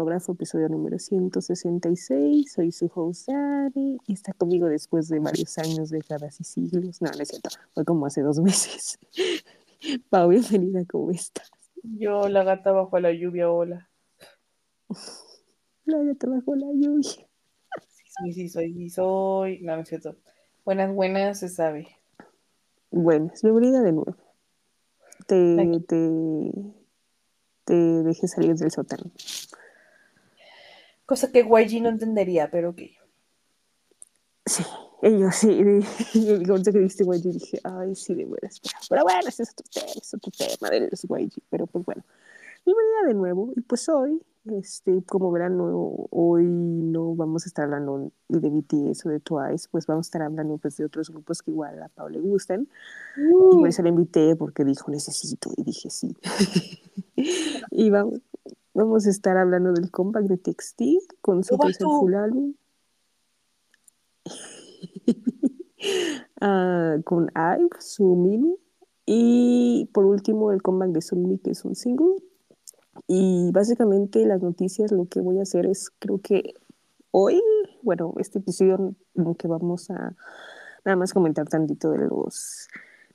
Pornógrafo, episodio número 166. Soy su host y está conmigo después de varios años, décadas y siglos. No, no es cierto, fue como hace dos meses. Pau, bienvenida, ¿cómo estás? Yo, la gata bajo la lluvia, hola. La gata bajo la lluvia. Sí, sí, soy, sí, soy. No, no es cierto. Buenas, buenas, se sabe. Buenas, bienvenida de nuevo. Te, te, te dejé salir del sótano. Cosa que YG no entendería, pero ok. Sí, ellos sí. Y cuando que viste YG dije, ay, sí, de buenas. Pero, pero bueno, ese es otro tema, es otro tema de los YG. Pero pues bueno, bienvenida de nuevo. Y pues hoy, este, como verán, no, hoy no vamos a estar hablando de BTS o de Twice, pues vamos a estar hablando pues, de otros grupos que igual a Pau le gustan. Y por eso la invité, porque dijo necesito, y dije sí. y vamos, vamos a estar hablando del comeback de TXT con su ¡Oh, tercer full álbum. Ah, con IVE, su mini. Y por último, el comeback de Sunmi, que es un single. Y básicamente las noticias, lo que voy a hacer es, creo que hoy, bueno, este episodio el que vamos a nada más comentar tantito de los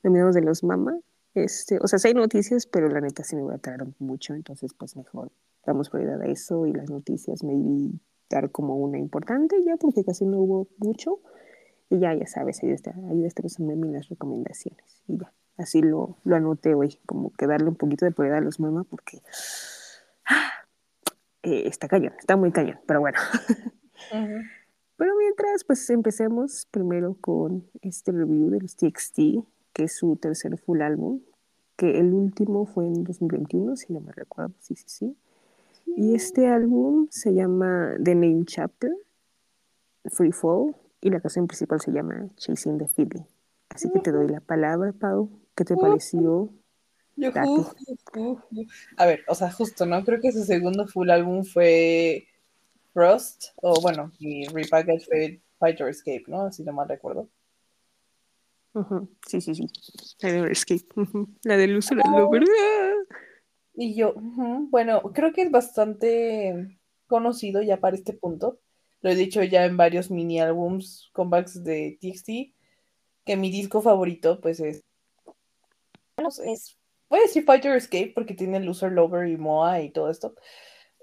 nominados de los Mama. Este, o sea, sí hay noticias, pero la neta sí me voy a tardar mucho, entonces pues mejor damos prioridad a eso y las noticias maybe dar como una importante ya porque casi no hubo mucho y ya, ya sabes, ahí está, ahí está pues, en las recomendaciones y ya, así lo, lo anoté hoy, como que darle un poquito de prioridad a los Mama porque ah, eh, está cañón, está muy cañón, pero bueno. Ujú. Pero mientras, pues empecemos primero con este review de los TXT, que es su tercer full álbum, que el último fue en 2021, si no me recuerdo, sí, sí, sí. Y este álbum se llama The Name Chapter, Free Fall, y la canción principal se llama Chasing the Feeling. Así que te doy la palabra, Pau. ¿Qué te pareció? Yo. A ver, o sea, justo, ¿no? Creo que su segundo full álbum fue Rust, o bueno, y Repackage fue Fighter Escape, ¿no? Si no mal recuerdo. Sí, sí, sí. La de Escape. La de Luz, la Lover. Y yo, bueno, creo que es bastante conocido ya para este punto. Lo he dicho ya en varios mini álbums, comebacks de TXT, que mi disco favorito, pues es. es voy a decir Fighter Escape porque tiene Loser Lover y Moa y todo esto.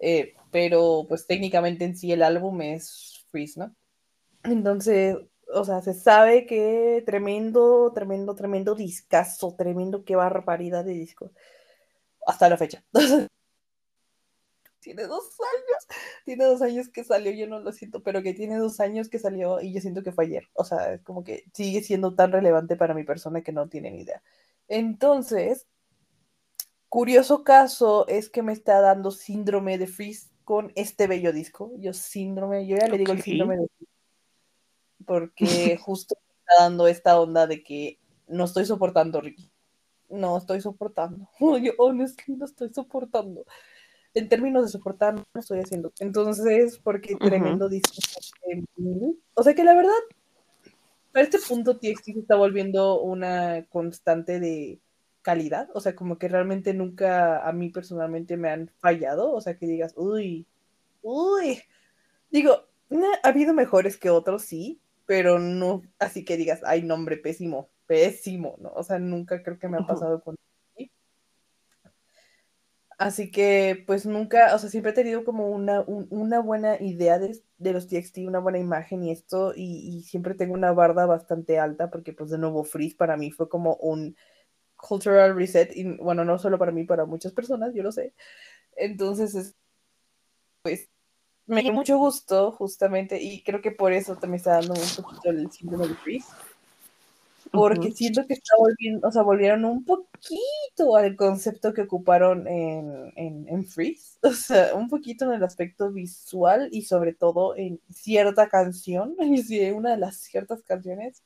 Eh, pero, pues técnicamente en sí el álbum es Freeze, ¿no? Entonces, o sea, se sabe que tremendo, tremendo, tremendo discazo, tremendo, qué barbaridad de disco. Hasta la fecha. tiene dos años, tiene dos años que salió, yo no lo siento, pero que tiene dos años que salió y yo siento que fue ayer. O sea, es como que sigue siendo tan relevante para mi persona que no tiene ni idea. Entonces, curioso caso es que me está dando síndrome de Freeze con este bello disco. Yo síndrome, yo ya le digo el síndrome de Freeze porque justo me está dando esta onda de que no estoy soportando, Ricky. No estoy soportando. Yo honestly no estoy soportando. En términos de soportar, no estoy haciendo. Entonces, porque tremendo disco. O sea que la verdad, para este punto TXT se está volviendo una constante de calidad. O sea, como que realmente nunca a mí personalmente me han fallado. O sea, que digas, uy, uy. Digo, ha habido mejores que otros, sí, pero no así que digas, ay, nombre pésimo, pésimo, ¿no? O sea, nunca creo que me ha pasado con Así que, pues nunca, o sea, siempre he tenido como una, un- una buena idea de, de los TXT, una buena imagen y esto, y, y siempre tengo una barda bastante alta, porque pues de nuevo Freeze para mí fue como un cultural reset, y bueno, no solo para mí, para muchas personas, yo lo sé. Entonces, es, pues, me dio mucho gusto, justamente, y creo que por eso también está dando un poquito el síndrome de Freeze, porque Ujú. siento que está volviendo, o sea, volvieron un poquito al concepto que ocuparon en, en, en Freeze, o sea, un poquito en el aspecto visual y sobre todo en cierta canción, sí, una de las ciertas canciones.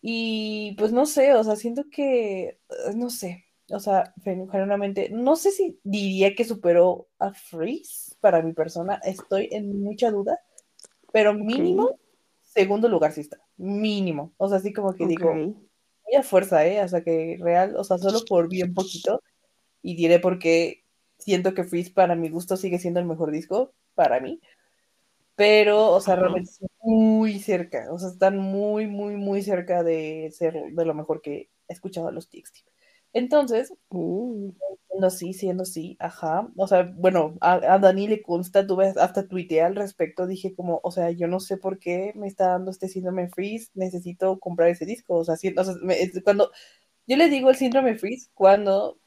Y pues no sé, o sea, siento que, eh, no sé, o sea, gen- genuinamente, no sé si diría que superó a Freeze para mi persona, estoy en mucha duda, pero mínimo, Ok, segundo lugar sí está, mínimo, o sea, así como que digo, muy a fuerza, ¿eh? O sea, que real, o sea, solo por bien poquito, y diré por qué siento que Freeze para mi gusto sigue siendo el mejor disco, para mí. Pero, o sea, realmente están muy cerca, o sea, están muy, muy, muy cerca de ser de lo mejor que he escuchado a los TXT. Entonces, Uh, siendo así, siendo así, ajá. O sea, bueno, a, Dani le consta, tuve hasta tuiteé al respecto, dije como, o sea, yo no sé por qué me está dando este síndrome freeze, necesito comprar ese disco. O sea, si- o sea, cuando yo le digo el síndrome freeze, cuando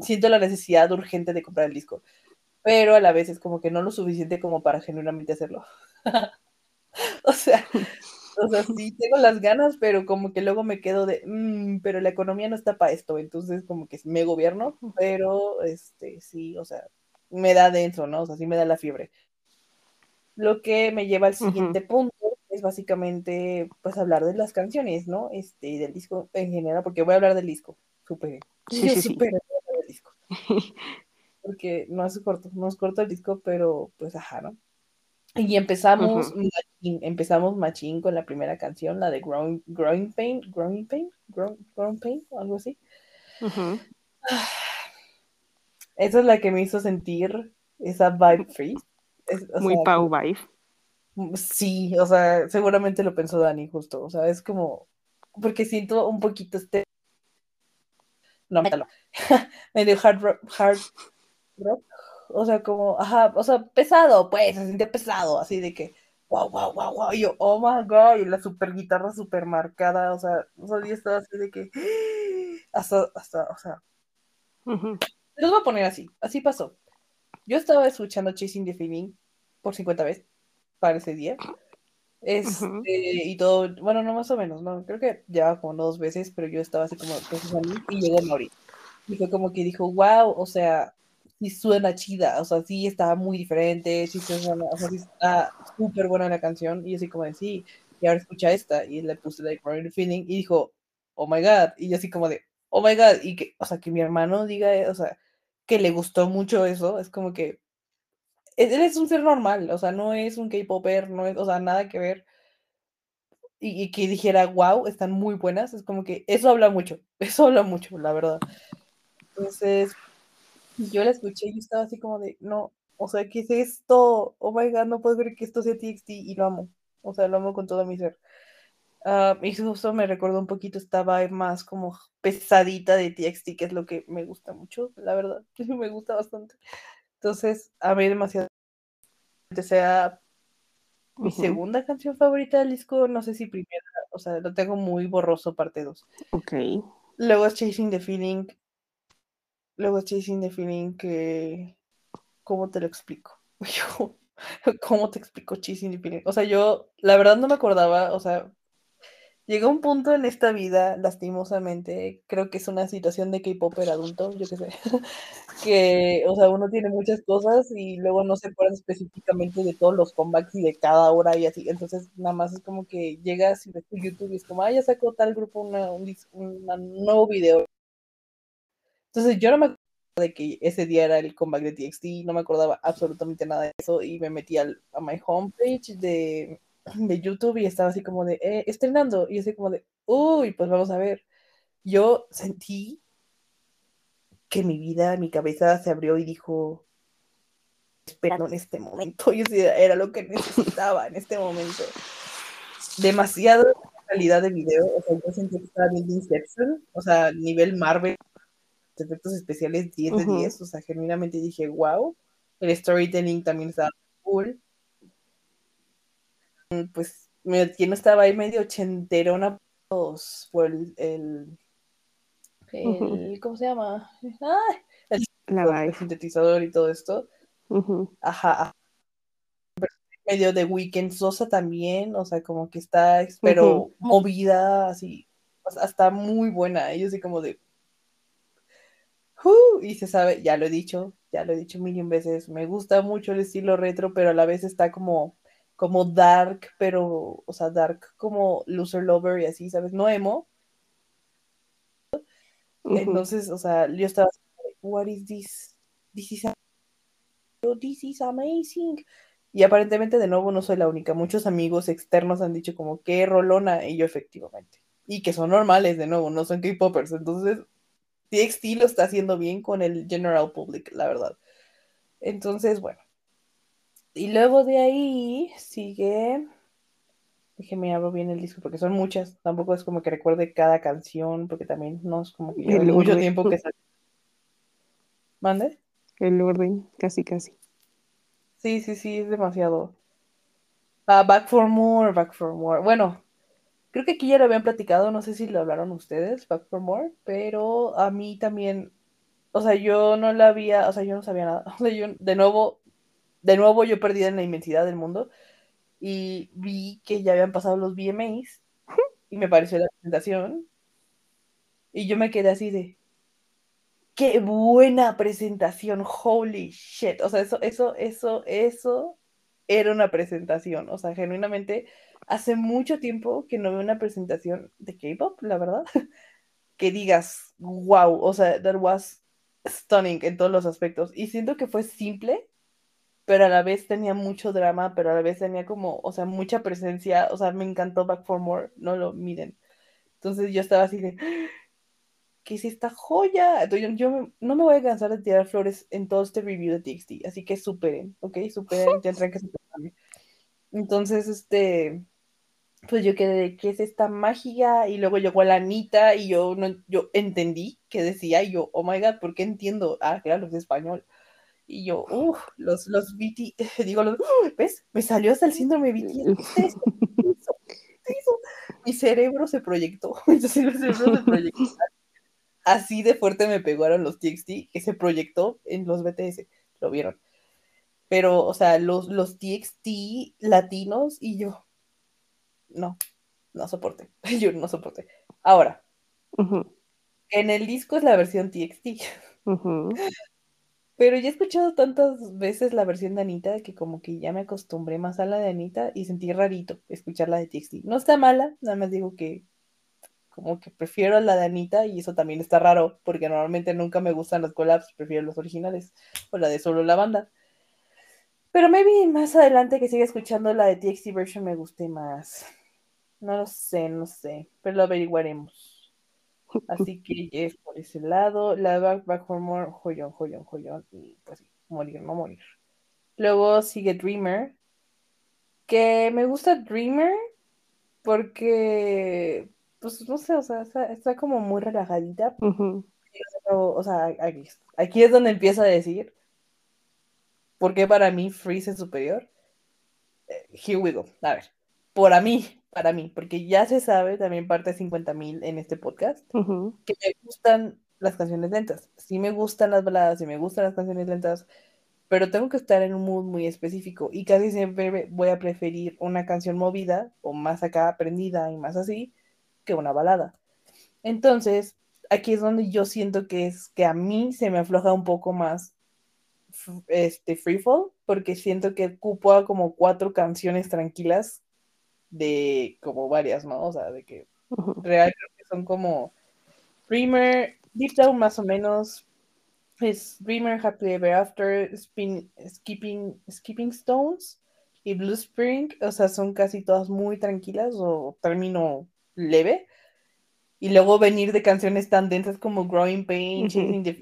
siento la necesidad urgente de comprar el disco, pero a la vez es como que no lo suficiente como para genuinamente hacerlo. O sea, o sea, sí tengo las ganas, pero como que luego me quedo de, "Mm, pero la economía no está para esto, entonces como que me gobierno, pero este, sí, o sea, me da dentro, ¿no? O sea, sí me da la fiebre. Lo que me lleva al siguiente punto es básicamente, pues, hablar de las canciones, ¿no? Este, y del disco en general, porque voy a hablar del disco, súper, Sí, sí, sí. súper hablar del disco, porque no es corto, no es corto el disco, pero pues, ajá, ¿no? Y empezamos machín, empezamos machín con la primera canción, la de Growing, Growing Pain, Growing Pain, Grow- Growing Pain, o algo así. Esa es la que me hizo sentir esa vibe free. Es- Muy sea, Pau Vibe. sí, o sea, seguramente lo pensó Dani justo, o sea, es como, porque siento un poquito este, no, métalo, medio hard rock, hard rock, o sea, como, ajá, o sea, pesado, pues, se siente pesado, así de que, wow, wow, wow, wow, y yo, oh my god, y la super guitarra super marcada, o sea, o sea, yo estaba así de que, hasta, hasta, o sea, Ujú. los voy a poner así, así pasó. Yo estaba escuchando Chasing the Feeling por 50 veces para ese día. Este, Ujú. y todo, bueno, no más o menos, no, creo que ya como dos veces, pero yo estaba así como, pues, y llegó Mauri. Y fue como que dijo, wow, o sea, sí suena chida, o sea, sí está muy diferente, sí suena, o sea, sí está súper buena la canción. Y así como de, sí, y ahora escucha esta. Y le puse like Growing Feeling y dijo, oh my god. Y así como de, oh my god. Y que, o sea, que mi hermano diga, o sea, que le gustó mucho eso, es como que él es un ser normal, o sea, no es un K-popper, no es, o sea, nada que ver. Y, y que dijera, wow, están muy buenas, es como que eso habla mucho, eso habla mucho, la verdad. Entonces, yo la escuché y estaba así como de, no, o sea, ¿qué es esto? Oh my god, no puedo creer que esto sea TXT y lo amo, o sea, lo amo con todo mi ser. Ah, y justo me recordó un poquito esta vibe más como pesadita de TXT, que es lo que me gusta mucho, la verdad, me gusta bastante. Entonces, a mí demasiado sea mi Ujú. segunda canción favorita del disco, no sé si primera, o sea, lo tengo muy borroso, parte 2. Ok. Luego es Chasing the Feeling, luego Chasing the Feeling que, ¿cómo te lo explico? ¿cómo te explico Chasing the Feeling? O sea, yo, la verdad no me acordaba, o sea, llegó un punto en esta vida, lastimosamente, creo que es una situación de K-Popper adulto, yo qué sé, que, o sea, uno tiene muchas cosas y luego no se acuerda específicamente de todos los comebacks y de cada hora y así, entonces nada más es como que llegas y ves tu YouTube y es como, ah, ya sacó tal grupo una, un, una nuevo video. Entonces yo no me acuerdo de que ese día era el comeback de TXT, no me acordaba absolutamente nada de eso y me metí a my homepage de, YouTube y estaba así como de, eh, estrenando, y así como de, uy, pues vamos a ver. Yo sentí que mi vida, mi cabeza se abrió y dijo, esperando en este momento, y era lo que necesitaba en este momento. Demasiado calidad de video, o sea, yo sentí que estaba viendo Inception, o sea, nivel Marvel, efectos especiales 10 de Ujú. 10, o sea, genuinamente dije, wow, el storytelling también estaba cool, pues me, no estaba ahí medio ochenterona por el, el, ¿cómo se llama? ¡Ay! el, La el vibe. sintetizador y todo esto, Ujú. ajá, ajá. medio de Weekend Sosa también, o sea, como que está, pero movida, así, está muy buena, y yo así como de, "Uh", y se sabe, ya lo he dicho, ya lo he dicho mil veces, me gusta mucho el estilo retro, pero a la vez está como, como dark, pero, o sea, dark como Loser Lover y así, ¿sabes? No emo, Ujú. entonces, o sea, yo estaba what is this? This is, this is amazing. Y aparentemente, de nuevo, no soy la única. Muchos amigos externos han dicho como, qué rolona, y yo efectivamente. Y que son normales, de nuevo, no son K-Poppers. Entonces, TXT lo está haciendo bien con el general public, la verdad. Entonces, bueno. Y luego de ahí sigue. Déjeme abro bien el disco porque son muchas. Tampoco es como que recuerde cada canción, porque también no es como que lleva mucho tiempo que sale. ¿Mande? El orden, casi, casi. Sí, sí, sí, es demasiado. Ah, back for more, back for more. Bueno, creo que aquí ya lo habían platicado, no sé si lo hablaron ustedes, back for more, pero a mí también, o sea, yo no la había, o sea, yo no sabía nada. O sea, yo, de nuevo, de nuevo yo perdida en la inmensidad del mundo y vi que ya habían pasado los VMAs y me pareció la presentación y yo me quedé así de, qué buena presentación, holy shit. O sea, eso, eso, eso, eso era una presentación. O sea, genuinamente, hace mucho tiempo que no veo una presentación de K-pop, la verdad, que digas, wow, o sea, that was stunning en todos los aspectos. Y siento que fue simple, pero a la vez tenía mucho drama, pero a la vez tenía como, o sea, mucha presencia. O sea, me encantó Back for More, no lo miden. Entonces yo estaba así de, ¿qué es esta joya? Entonces, yo, no me voy a cansar de tirar flores en todo este review de TXT, así que superen, ¿ok? Superen, tendrán que superarme. Entonces, este, pues yo quedé de, ¿qué es esta magia? Y luego llegó la Anita y yo, no, yo entendí qué decía y yo, oh my god, ¿por qué entiendo? Ah, claro, de español. Y yo, uff, los, los BT, digo, los, ¿ves? Me salió hasta el síndrome BT. Mi cerebro se proyectó, mi cerebro se proyectó así de fuerte me pegaron los TXT que se proyectó en los BTS, lo vieron. Pero, o sea, los, los TXT latinos y yo, no, no soporté, yo no soporté. Ahora, en el disco es la versión TXT. Pero ya he escuchado tantas veces la versión de Anita que como que ya me acostumbré más a la de Anita y sentí rarito escuchar la de TXT. No está mala, nada más digo que como que prefiero la de Anita y eso también está raro porque normalmente nunca me gustan las collabs, prefiero los originales o la de solo la banda. Pero maybe más adelante que siga escuchando la de TXT version me guste más. No lo sé, no sé, pero lo averiguaremos. Así que es por ese lado. La Back Back for More, joyón, joyón, joyón. Y pues sí, morir, no morir. Luego sigue Dreamer. Que me gusta Dreamer porque pues no sé, o sea, está, como muy relajadita. o sea, aquí, es donde empiezo a decir por qué para mí Freeze es superior. Eh, here we go. A ver, por mí, para mí, porque ya se sabe, también parte de 50 mil en este podcast, que me gustan las canciones lentas. Sí me gustan las baladas, sí me gustan las canciones lentas, pero tengo que estar en un mood muy específico y casi siempre voy a preferir una canción movida o más acá aprendida y más así que una balada. Entonces, aquí es donde yo siento que es que a mí se me afloja un poco más este Freefall, porque siento que cupo como cuatro canciones tranquilas de como varias, ¿no? O sea, de que real creo que son como Dreamer, Deep Down más o menos, es Dreamer, Happy Ever After, Spin, Skipping, Skipping Stones y Blue Spring, o sea, son casi todas muy tranquilas o término leve. Y luego venir de canciones tan densas como Growing Pain, Chasing the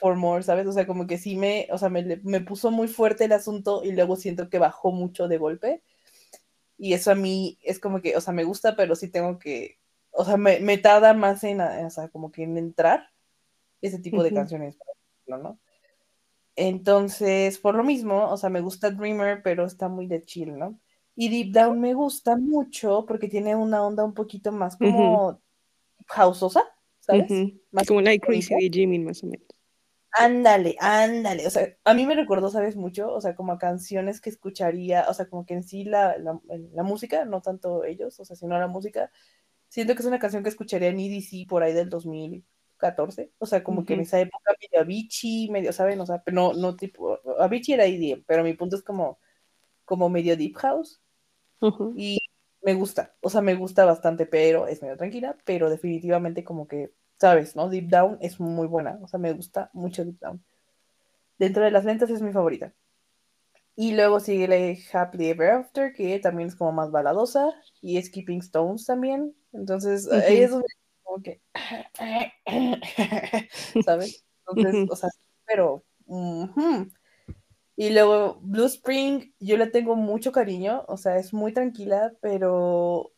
For More, ¿sabes? O sea, como que sí me, o sea, me, me, puso muy fuerte el asunto y luego siento que bajó mucho de golpe. Y eso a mí es como que, o sea, me gusta, pero sí tengo que, o sea, me, me tarda más en, o sea, como que en entrar ese tipo de canciones, ¿no? Entonces, por lo mismo, o sea, me gusta Dreamer, pero está muy de chill, ¿no? Y Deep Down me gusta mucho porque tiene una onda un poquito más como houseosa, ¿sabes? Más como Like Crazy de Jimmy, más o menos. Ándale, ándale. O sea, a mí me recordó, ¿sabes? Mucho, o sea, como a canciones que escucharía, o sea, como que en sí la, la, música, no tanto ellos, o sea, sino la música, siento que es una canción que escucharía en EDC por ahí del 2014, o sea, como que en esa época medio Avicii, medio, ¿saben? O sea, pero no, no tipo, Avicii era EDM, pero mi punto es como, como medio Deep House, y me gusta, o sea, me gusta bastante, pero es medio tranquila, pero definitivamente como que, sabes, ¿no? Deep Down es muy buena, o sea, me gusta mucho Deep Down. Dentro de las lentas es mi favorita. Y luego sigue la Happily Ever After, que también es como más baladosa, y Skipping Stones también. Entonces, ahí es donde como que, ¿sabes? Entonces, o sea, pero, y luego Blue Spring, yo le tengo mucho cariño, o sea, es muy tranquila, pero,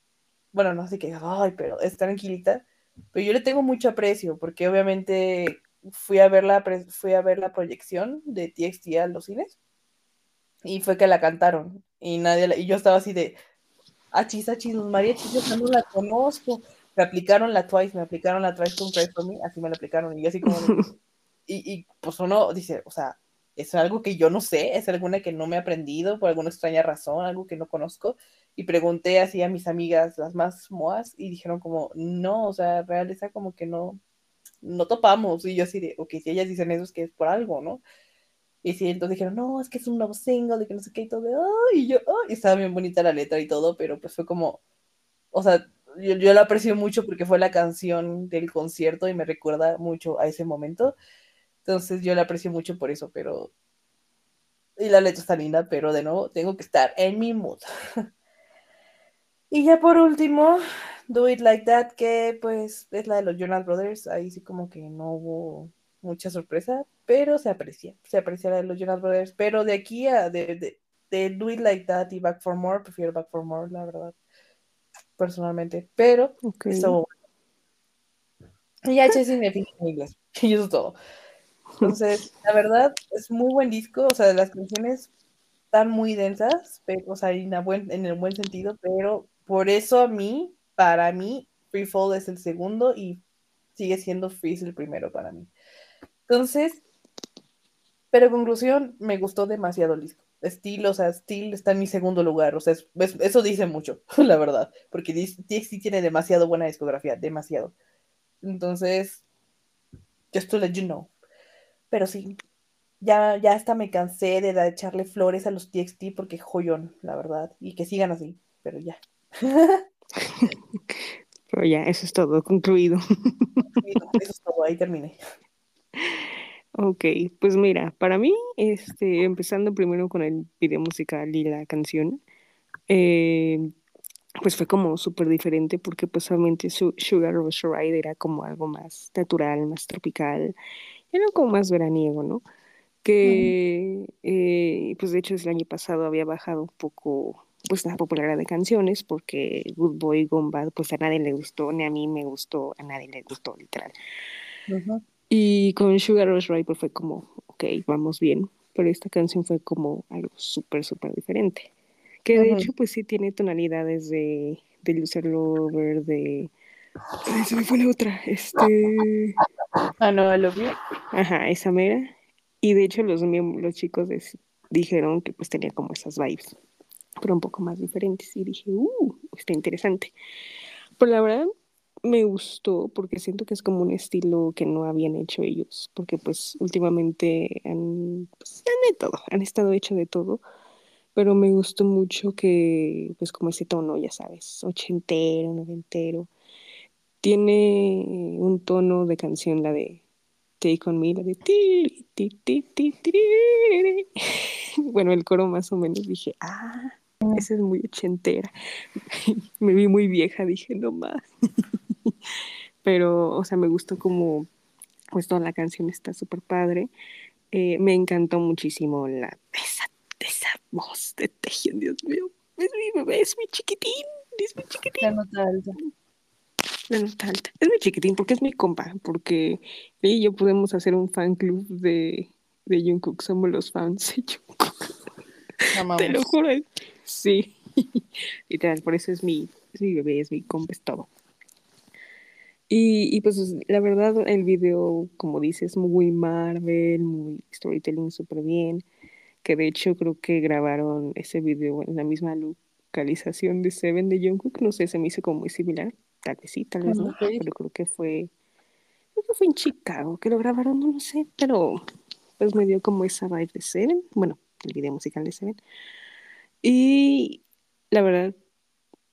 bueno, no sé qué, ay, pero es tranquilita, pero yo le tengo mucho aprecio, porque obviamente fui a ver la, fui a ver la proyección de TXT a los cines, y fue que la cantaron, y nadie, y yo estaba así de, achis, achis, los mariachis, yo no la conozco, me aplicaron la Twice, me aplicaron la Twice con Cry for Me, así me la aplicaron, y yo así como, y, y pues uno dice, o sea, es algo que yo no sé, es alguna que no me he aprendido por alguna extraña razón, algo que no conozco, y pregunté así a mis amigas, las más moas, y dijeron como, no, o sea, realeza como que no, no topamos, y yo así de, ok, si ellas dicen eso es que es por algo, ¿no? Y sí, entonces dijeron, no, es que es un nuevo single, y que no sé qué, y todo, y yo, y estaba bien bonita la letra y todo, pero pues fue como, o sea, yo, yo la aprecio mucho porque fue la canción del concierto y me recuerda mucho a ese momento, entonces yo la aprecio mucho por eso, pero... Y la letra está linda, pero de nuevo tengo que estar en mi mood. y ya por último, Do It Like That, que pues es la de los Jonas Brothers. Ahí sí como que no hubo mucha sorpresa, pero se aprecia. Se aprecia la de los Jonas Brothers. Pero de aquí a de, de, Do It Like That y Back for More, prefiero Back for More, la verdad. Personalmente. Pero okay. eso. Y H es en inglés. Y eso es todo. Entonces, la verdad, es muy buen disco, o sea, las canciones están muy densas, pero, o sea, en, en el buen sentido, pero por eso a mí, para mí, Free Fall es el segundo y sigue siendo Freeze el primero para mí. Entonces, pero en conclusión, me gustó demasiado el disco. Steel, o sea, Steel está en mi segundo lugar, o sea, eso dice mucho, la verdad, porque TXT tiene demasiado buena discografía, demasiado. Entonces, just to let you know. Pero sí, ya, ya hasta me cansé de, echarle flores a los TXT porque joyón, la verdad. Y que sigan así, pero ya. Pero ya, eso es todo, concluido. Eso es todo, ahí terminé. Ok, pues mira, para mí, este, empezando primero con el video musical y la canción, eh, pues fue como súper diferente porque pues obviamente su Sugar Rush Ride era como algo más natural, más tropical era como más veraniego, ¿no? Que, eh, pues de hecho, el año pasado había bajado un poco pues la popularidad de canciones porque Good Boy Gone Bad pues a nadie le gustó, ni a mí me gustó, a nadie le gustó literal. Y con Sugar Rush Ride pues fue como, ok, vamos bien, pero esta canción fue como algo súper, súper diferente. Que de hecho pues sí tiene tonalidades de, de Loser Lover, de Ay, se me fue la otra. Este. Ah, no, lo vi. Ajá, esa mera. Y de hecho, los, los chicos dijeron que pues tenía como esas vibes, pero un poco más diferentes. Y dije, uh, está interesante. Pero la verdad, me gustó porque siento que es como un estilo que no habían hecho ellos, porque pues últimamente han, pues, han de todo, han estado hecho de todo, pero me gustó mucho que pues como ese tono, ya sabes, ochentero, noventero, tiene un tono de canción, la de Take On Me, la de... Bueno, el coro más o menos dije, ah, esa es muy ochentera. me vi muy vieja, dije, no más. Pero, o sea, me gustó como, pues toda la canción está súper padre. Eh, me encantó muchísimo la, esa, esa voz de Tejion, Dios mío. Es mi bebé, es mi chiquitín, es mi chiquitín. Es muy chiquitín porque es mi compa, porque él y yo podemos hacer un fan club de, de Jungkook, somos los fans de Jungkook. Te lo juro. Sí. Literal, por eso es mi, es mi bebé, es mi compa, es todo. Y, y, pues la verdad, el video, como dices, muy Marvel, muy storytelling súper bien. Que de hecho creo que grabaron ese video en la misma localización de Seven de Jungkook. No sé, se me hizo como muy similar tal vez sí, tal vez no, pero creo que fue, creo que fue en Chicago que lo grabaron, no lo sé, pero pues me dio como esa vibe de Seven, bueno, el video musical de Seven. Y la verdad,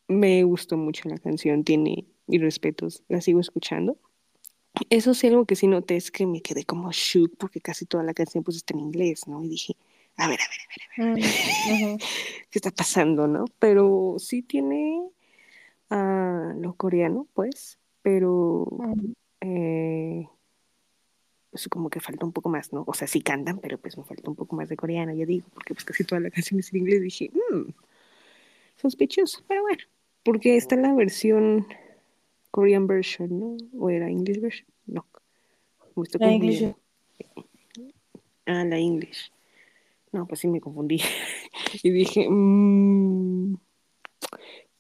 me gustó mucho la canción, tiene mis respetos, la sigo escuchando. Eso sí, algo que sí noté es que me quedé como shook porque casi toda la canción pues está en inglés, ¿no? Y dije, a ver, a ver, a ver, a ver, mm, ¿qué está pasando, no? Pero sí tiene a lo coreano, pues, pero eh, pues como que falta un poco más, ¿no? O sea, sí cantan, pero pues me falta un poco más de coreano, ya digo, porque pues casi toda la canción es en inglés. Dije, mmm, sospechoso, pero bueno, porque está la versión Korean version, ¿no? ¿O era English version? No. Me La English. Ah, la English. No, pues sí me confundí. y dije, mmm,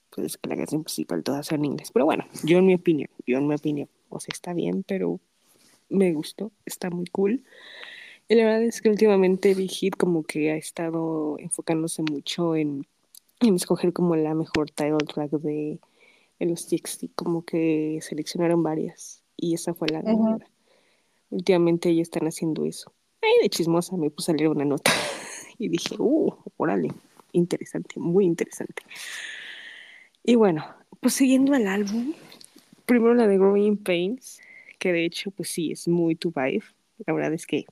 pues que la canción principal todas son en inglés. Pero bueno, yo en mi opinión, yo en mi opinión, o sea, está bien, pero me gustó, está muy cool. Y la verdad es que últimamente Big Hit como que ha estado enfocándose mucho en, en escoger como la mejor title track de, de los TXT, como que seleccionaron varias y esa fue la ganadora. Uh -huh. Últimamente ellos están haciendo eso. Ay, de chismosa me puse a leer una nota y dije, uh, órale, interesante, muy interesante. Y bueno, pues siguiendo el álbum, primero la de Growing Pains, que de hecho, pues sí, es muy tu vibe. La verdad es que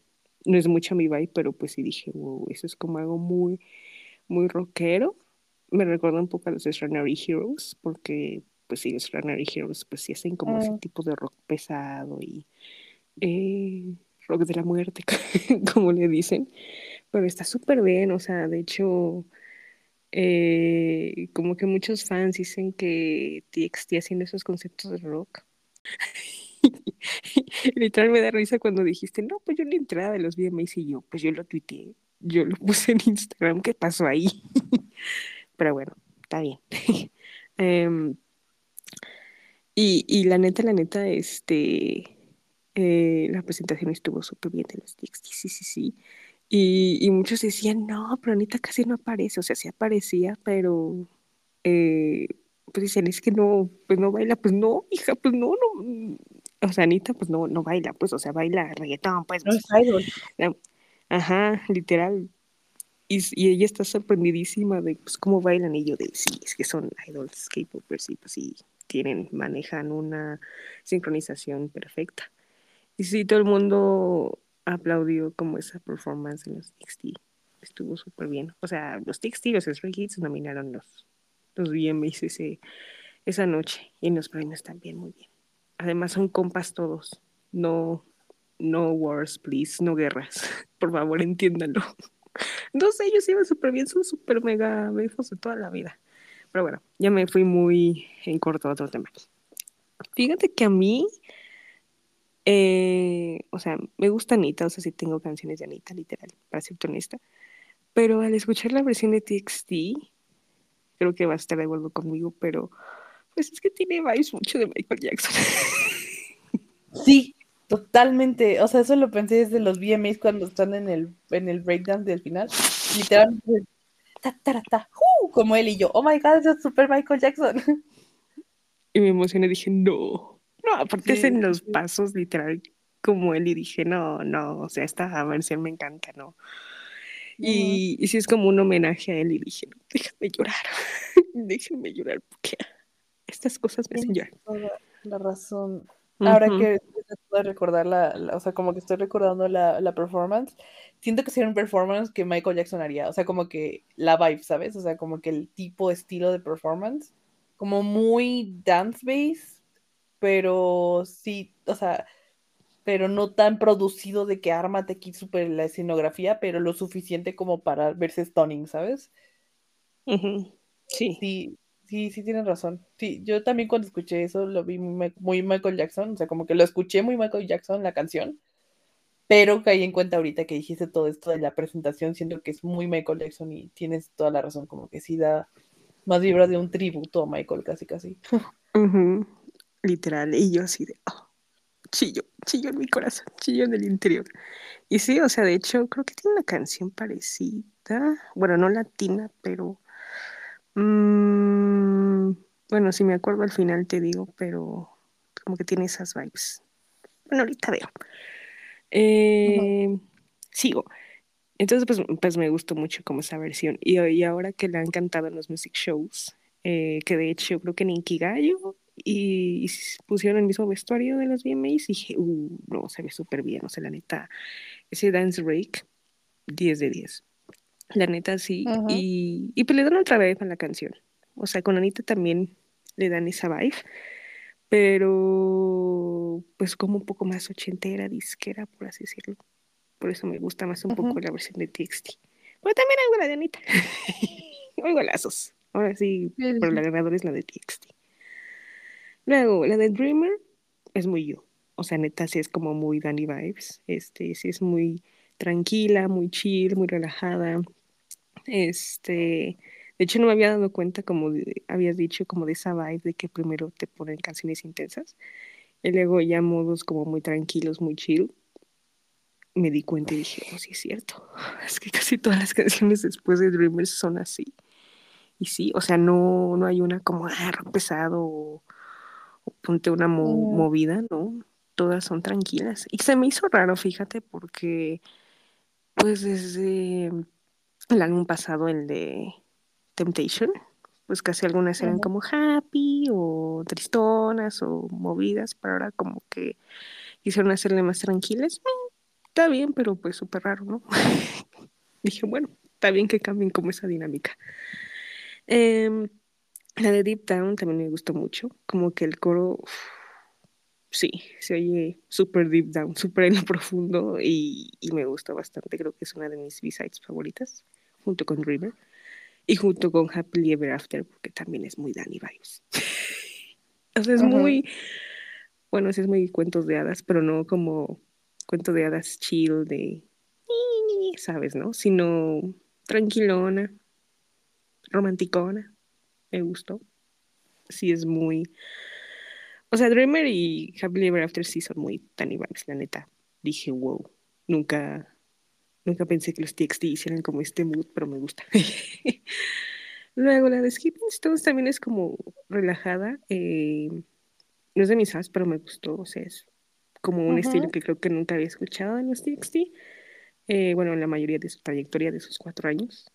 no es mucho mi vibe, pero pues sí dije, wow, eso es como algo muy, muy rockero. Me recuerda un poco a los Extraordinary Heroes, porque pues sí, los Extraordinary Heroes pues sí hacen como mm. ese tipo de rock pesado y eh, rock de la muerte, como le dicen. Pero está súper bien, o sea, de hecho, eh, como que muchos fans dicen que TXT haciendo esos conceptos de rock Literal me da risa cuando dijiste, no, pues yo la entrada de los VMAs y yo, pues yo lo tuiteé, yo lo puse en Instagram, ¿qué pasó ahí? Pero bueno, está bien. um, y, y, la neta, la neta, este, eh, la presentación estuvo súper bien de los TXT, sí, sí, sí. Y, y, muchos decían, no, pero Anita casi no aparece, o sea, sí aparecía, pero... Eh, pues dicen, es que no, pues no baila, pues no, hija, pues no, no, o sea, Anita, pues no, no baila, pues, o sea, baila reggaetón, pues. No es idol. Ajá, literal. Y, y, ella está sorprendidísima de pues, cómo bailan y yo de, sí, es que son idols, K-popers, y pues sí, tienen, manejan una sincronización perfecta. Y sí, todo el mundo aplaudió como esa performance en los TXT. Estuvo súper bien. O sea, los TXT, los Stray Kids nominaron los, los VMAs ese, esa noche y en los premios también muy bien. Además son compas todos. No, no wars, please, no guerras. Por favor, entiéndanlo. No sé, ellos iban súper bien, son súper mega befos de toda la vida. Pero bueno, ya me fui muy en corto a otro tema. Fíjate que a mí, eh, o sea, me gusta Anita, o sea, sí tengo canciones de Anita, literal, para ser honesta. Pero al escuchar la versión de TXT, creo que va a estar de acuerdo conmigo, pero pues es que tiene vibes mucho de Michael Jackson. Sí, totalmente. O sea, eso lo pensé desde los VMAs cuando están en el, en el breakdance del final. Literalmente, ta, ta, ta, uh, como él y yo. Oh my god, eso es super Michael Jackson. Y me emocioné, dije, no. No, aparte sí, es en los sí. pasos, literal, como él, y dije, no, no, o sea, esta versión me encanta, ¿no? Y, uh -huh. y sí es como un homenaje a él, y dije, no, déjame llorar, déjenme llorar, porque estas cosas me hacen llorar. La razón. Ahora uh -huh. que recordar la, la, o sea, como que estoy recordando la, la, performance, siento que sería un performance que Michael Jackson haría, o sea, como que la vibe, ¿sabes? O sea, como que el tipo, estilo de performance, como muy dance based, pero sí, o sea, pero no tan producido de que ármate aquí súper la escenografía, pero lo suficiente como para verse stunning, ¿sabes? Uh -huh. Sí. Sí, Sí, sí tienes razón. Sí, yo también cuando escuché eso lo vi muy, Michael Jackson, o sea, como que lo escuché muy Michael Jackson la canción, pero caí en cuenta ahorita que dijiste todo esto de la presentación, siento que es muy Michael Jackson y tienes toda la razón, como que sí da más vibra de un tributo a Michael, casi casi. Uh. Literal, y yo así de, oh, chillo, chillo en mi corazón, chillo en el interior. Y sí, o sea, de hecho, creo que tiene una canción parecida, bueno, no latina, pero Mm, bueno, si me acuerdo al final te digo, pero como que tiene esas vibes. Bueno, ahorita veo. Eh, uh -huh. Sigo. Entonces, pues, pues, me gustó mucho como esa versión. Y, y ahora que la han cantado en los music shows, eh, que de hecho creo que en Inkigayo y, y, pusieron el mismo vestuario de los VMAs, dije, uh, no, se ve súper bien. O sea, la neta, ese dance break, 10 de 10. La neta sí. Uh -huh. y, y pues le dan otra vez a la canción. O sea, con Anita también le dan esa vibe. pero pues como un poco más ochentera, disquera, por así decirlo. Por eso me gusta más un poco la versión de TXT. Pero también hago la de Anita. hago lazos. Ahora sí, pero la ganadora es la de TXT. Luego, la de Dreamer es muy yo. O sea, neta, sí es como muy Danny Vibes. Este, sí es muy tranquila, muy chill, muy relajada. Este, de hecho, no me había dado cuenta, como de- habías dicho, como de esa vibe de que primero te ponen canciones intensas y luego ya modos como muy tranquilos, muy chill. Me di cuenta y dije, oh, sí es cierto. Es que casi todas las canciones después de Dreamers son así. Y sí, o sea, no, no hay una como ah, pesado o, o ponte una mo- Mm, movida, ¿no? Todas son tranquilas. Y se me hizo raro, fíjate, porque pues desde el álbum pasado, el de Temptation, pues casi algunas eran como happy o tristonas o movidas, pero ahora como que quisieron hacerle más tranquilas. Eh, está bien, pero pues súper raro, ¿no? Dije, bueno, está bien que cambien como esa dinámica. Eh, la de Deep Down también me gustó mucho, como que el coro, uf, sí, se oye súper deep down, súper en lo profundo y, y me gusta bastante, creo que es una de mis B-sides favoritas, junto con River. Y junto con Happily Ever After, porque también es muy Danny Vibes. O sea, es muy, bueno, sí es muy cuentos de hadas, pero no como cuento de hadas chill de, ¿sabes, no? Sino tranquilona, romanticona, me gustó. Sí es muy, o sea, Dreamer y Happily Ever After sí son muy Danny Vibes, la neta. Dije, wow, nunca, nunca pensé que los TXT hicieran como este mood, pero me gusta. Luego la de Skipping Stones también es como relajada. eh, no es de mis fans, pero me gustó. O sea, es como un estilo que creo que nunca había escuchado en los TXT. Eh, bueno, en la mayoría de su trayectoria de sus cuatro años.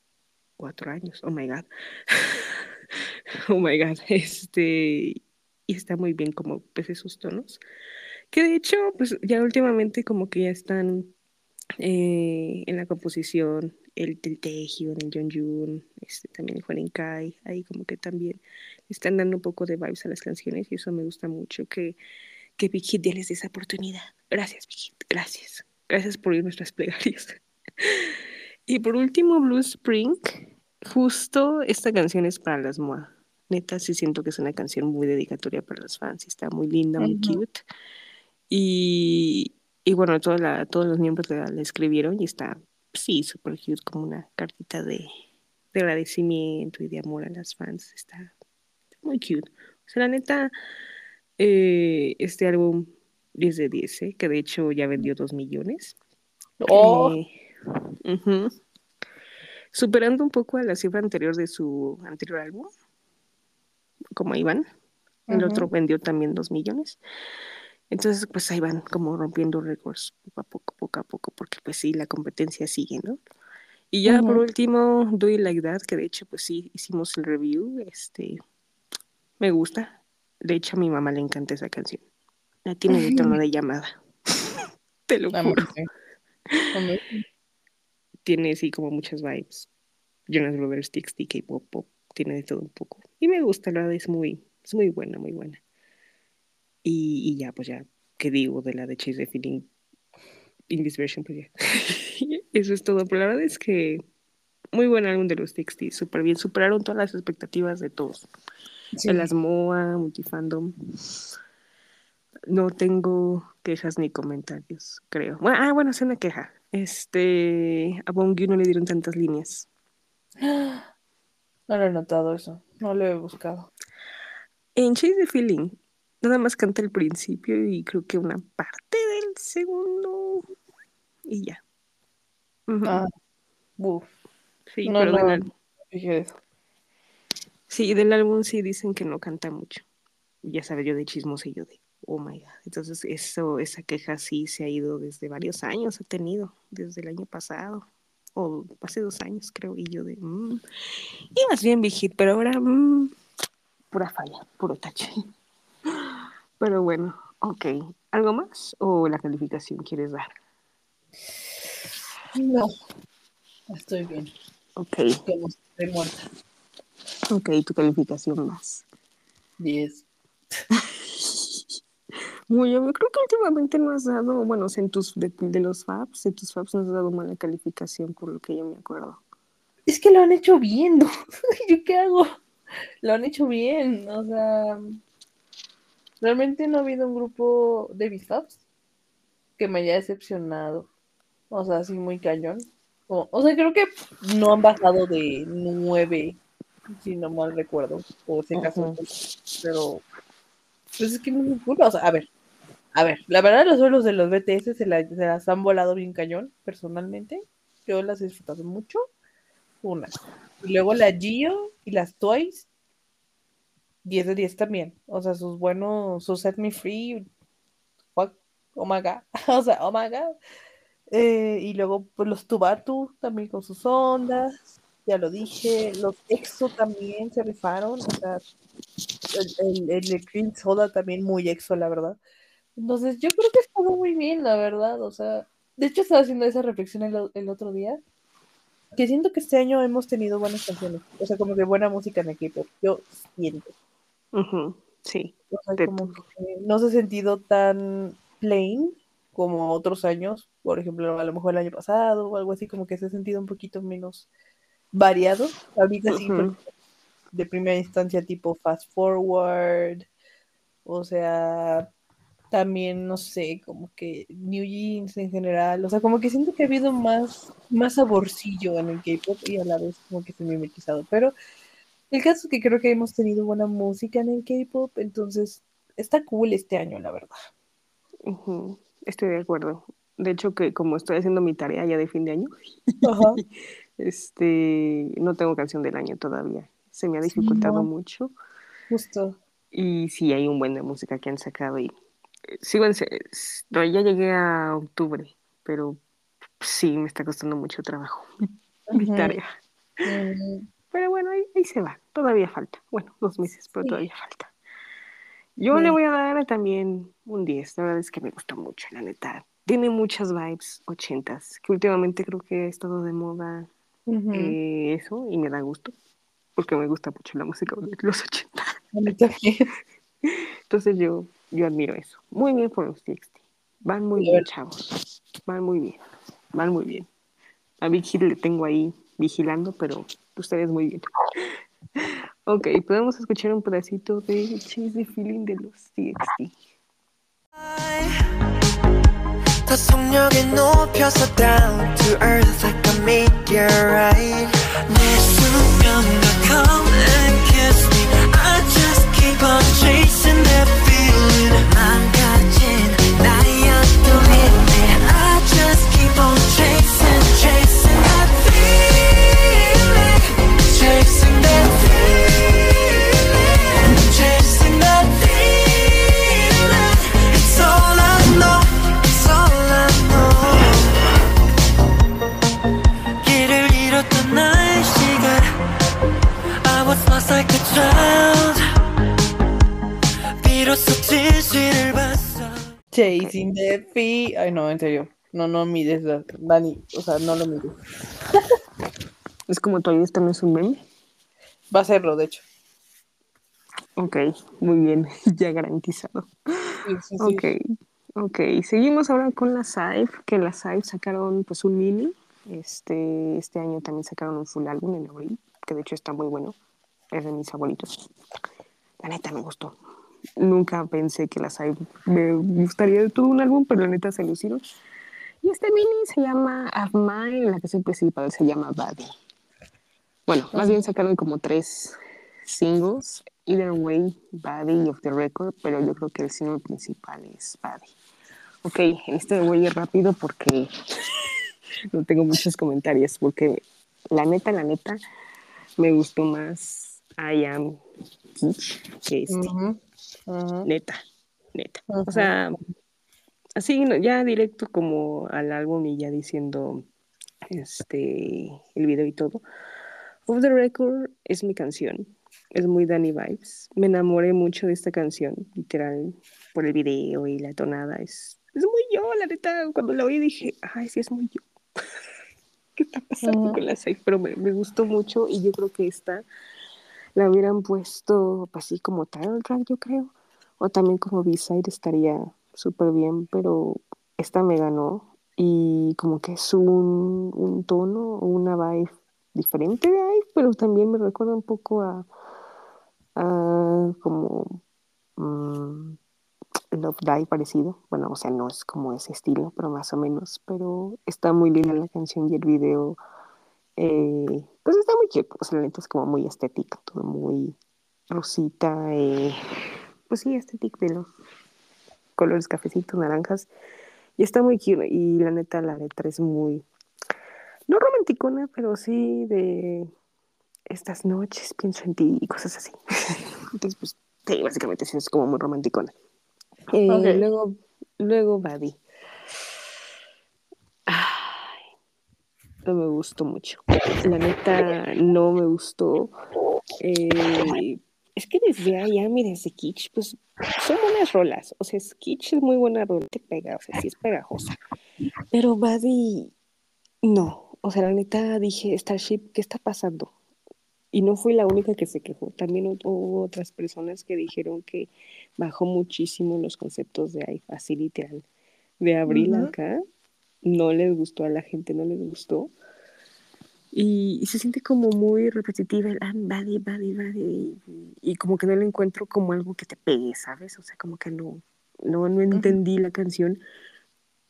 Cuatro años, oh my god. oh my god. Este, y está muy bien como pues esos tonos. Que de hecho, pues ya últimamente como que ya están eh, en la composición, el Taehyun, el Jonghyun, este, también el Juan Kai, ahí como que también están dando un poco de vibes a las canciones y eso me gusta mucho que, que Big Hit ya les dé esa oportunidad. Gracias, Big Hit, gracias. Gracias por oír nuestras plegarias. Y por último, Blue Spring, justo esta canción es para las MOA. Neta, sí siento que es una canción muy dedicatoria para los fans. Está muy linda, muy Ujú, cute. Y, y bueno, toda la, todos los miembros la, la escribieron y está, sí, súper cute, como una cartita de, de agradecimiento y de amor a las fans. Está muy cute. O sea, la neta, eh, este álbum 10 de 10, ¿eh? que de hecho ya vendió 2 millones. Oh, Eh. Superando un poco a la cifra anterior de su anterior álbum, como Iván. El otro vendió también 2 millones. Entonces, pues ahí van como rompiendo récords poco a poco, poco a poco, porque pues sí, la competencia sigue, ¿no? Y ya por último, Do It Like That, que de hecho pues sí hicimos el review, este, me gusta. De hecho a mi mamá le encanta esa canción. La tiene de tono de llamada, te lo A mí juro. Tiene sí como muchas vibes. Jonas Brothers, TXT, K-pop, pop, tiene de todo un poco. Y me gusta, la verdad es muy, es muy buena, muy buena. Y, y ya, pues ya, ¿qué digo de la de Chase the Feeling in this version? Pues ya. Eso es todo, pero la verdad es que muy buen álbum de los TXT, súper bien, superaron todas las expectativas de todos. De las Sí. MOA, Multifandom. No tengo quejas ni comentarios, creo. Bueno, ah, bueno, es una queja. Este, a Bongyu no le dieron tantas líneas. No lo he notado eso, no lo he buscado. En Chase the Feeling, nada más canta el principio y creo que una parte del segundo y ya. Ah, buf. Sí, No, pero del no, no álbum. eso. Sí, del álbum sí dicen que no canta mucho. Ya sabes, yo de chismoso y yo de, oh my god. Entonces, eso, esa queja sí se ha ido desde varios años, ha tenido, desde el año pasado, o hace dos años, creo, y yo de, mm. y más bien Big Hit, pero ahora, mm, pura falla, puro tache. Pero bueno, ok. ¿Algo más o la calificación quieres dar? No, estoy bien. Ok, estoy muerta. ok, tu calificación más. 10. Muy, yo creo que últimamente no has dado, bueno, en tus, de, de los Fabs, de tus Fabs no has dado mala calificación, por lo que yo me acuerdo. Es que lo han hecho bien, ¿no? ¿Yo qué hago? Lo han hecho bien, o sea, realmente no ha habido un grupo de Fabs que me haya decepcionado. O sea, así muy cañón. O, o sea, creo que no han bajado de nueve, si no mal recuerdo, o si acaso, Ujú. pero pues es que no es mi culpa, o sea, a ver, a ver, la verdad los suelos de los BTS se, la- se las han volado bien cañón, personalmente, yo las he disfrutado mucho, una, y luego la Gio y las Twice, 10 de 10 también, o sea, sus buenos, sus Set Me Free, fuck, oh o sea, oh my Eh, y luego pues los Tubatu también con sus ondas, ya lo dije, los EXO también se rifaron, o sea, el, el, el Cream Soda también muy EXO, la verdad. Entonces, yo creo que estuvo muy bien, la verdad, o sea, de hecho estaba haciendo esa reflexión el, el otro día, que siento que este año hemos tenido buenas canciones, o sea, como que buena música en equipo, yo siento, Sí, o sea, de como que no se ha sentido tan plain como otros años, por ejemplo, a lo mejor el año pasado o algo así, como que se ha sentido un poquito menos variado. Ahorita sí, por Ujú. de primera instancia tipo fast forward, o sea, también, no sé, como que New Jeans en general, o sea, como que siento que ha habido más, más saborcillo en el K-pop y a la vez como que se mimetizado, pero el caso es que creo que hemos tenido buena música en el K-pop, entonces está cool este año, la verdad. Estoy de acuerdo. De hecho, que como estoy haciendo mi tarea ya de fin de año, este, no tengo canción del año todavía. Se me ha Sí, dificultado no. mucho. Justo. Y sí, hay un buen de música que han sacado. Y eh, sigo en, no, ya llegué a octubre, pero sí, me está costando mucho trabajo mi tarea. Ahí, se va. Todavía falta. Bueno, dos meses, pero Sí. todavía falta. Yo Sí. le voy a dar también un 10. La verdad es que me gusta mucho, la neta. Tiene muchas vibes ochentas, que últimamente creo que ha estado de moda ujú. eh, eso y me da gusto, porque me gusta mucho la música de los 80. A mí también. Entonces yo, yo admiro eso. Muy bien por los TXT. Van muy bien, verdad. chavos. Van muy bien. Van muy bien. A Hit le tengo ahí vigilando, pero ustedes muy bien. Ok, podemos escuchar un pedacito de Chase the Feeling de los TXT. 더 속력을 높여서 down to earth like a meteorite 내 수면과 come and kiss me I just keep on chasing that feeling 망가진 나였던 힘내 I just keep on chasing chasing Chasing the Fee. Ay, no, en serio. No, no mires, Dani. O sea, no lo mires. es como todavía también es un meme. Va a serlo, de hecho. Ok, muy bien, ya garantizado. Sí, sí, sí. Ok, ok. Seguimos ahora con la Saif, que la Saif sacaron pues un mini. Este, este año también sacaron un full álbum en abril, que de hecho está muy bueno. Es de mis favoritos. La neta me gustó. Nunca pensé que la Saif me gustaría de todo un álbum, pero la neta se lucieron. Y este mini se llama Of Mine, la canción principal se llama Buddy. Bueno, más bien sacaron como tres singles. Either Way, Buddy of the Record, pero yo creo que el single principal es Buddy. Ok, en este voy a ir rápido porque no tengo muchos comentarios, porque la neta, la neta, me gustó más I Am Peach que este. Neta, neta. O sea, así ya directo como al álbum y ya diciendo este el video y todo. Off the Record es mi canción. Es muy Danny Vibes. Me enamoré mucho de esta canción, literal, por el video y la tonada. Es, es muy yo, la neta. Cuando la oí dije, ay, sí, es muy yo. ¿Qué está pasando con la seis? Pero me, me gustó mucho y yo creo que esta la hubieran puesto pues, así como title track, yo creo. O también como B-side estaría súper bien, pero esta me ganó y como que es un, un tono o una vibe diferente de ahí, pero también me recuerda un poco a, como mm, Love Die parecido. Bueno, o sea, no es como ese estilo, pero más o menos. Pero está muy linda la canción y el video. eh, pues está muy cute. O la neta es como muy estética, todo muy rosita. eh, pues sí, estética de los colores cafecitos, naranjas. Y está muy cute. Y la neta, la letra es muy. No romanticona, pero sí de estas noches pienso en ti y cosas así. Entonces, pues, sí, básicamente sí es como muy romanticona. Eh. Luego, luego Buddy. Ay, no me gustó mucho. La neta, no me gustó. Eh, es que desde allá, mira, desde Kitsch, pues son buenas rolas. O sea, es- Kitsch es muy buena rola, te pega, o sea, sí es pegajosa. Pero Buddy, no. O sea, la neta dije, Starship, ¿qué está pasando? Y no fui la única que se quejó. También hu- hubo otras personas que dijeron que bajó muchísimo los conceptos de ahí, así literal. De abril Ujú. acá, no les gustó a la gente, no les gustó. Y, y se siente como muy repetitiva el ah, buddy, buddy, buddy. Y, y como que no le encuentro como algo que te pegue, ¿sabes? O sea, como que no, no, no entendí la canción.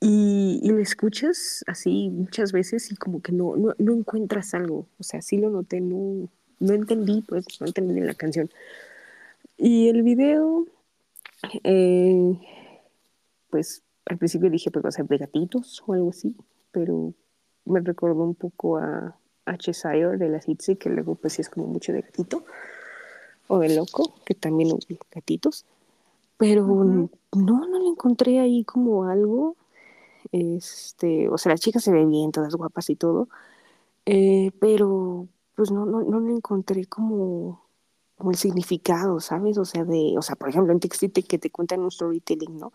Y, y lo escuchas así muchas veces y como que no, no, no encuentras algo. O sea, sí lo noté, no, no entendí, pues, no entendí la canción. Y el video, eh, pues al principio dije, pues va a ser de gatitos o algo así, pero me recordó un poco a, a Cheshire de las Itzy, que luego pues sí es como mucho de gatito, o de loco, que también gatitos, pero Ujú. no, no le encontré ahí como algo, este, o sea, las chicas se ven bien, todas guapas y todo, eh, pero pues no, no, no le encontré como, como el significado, ¿sabes? O sea, de, o sea, por ejemplo, en Textite que te cuentan un storytelling, ¿no?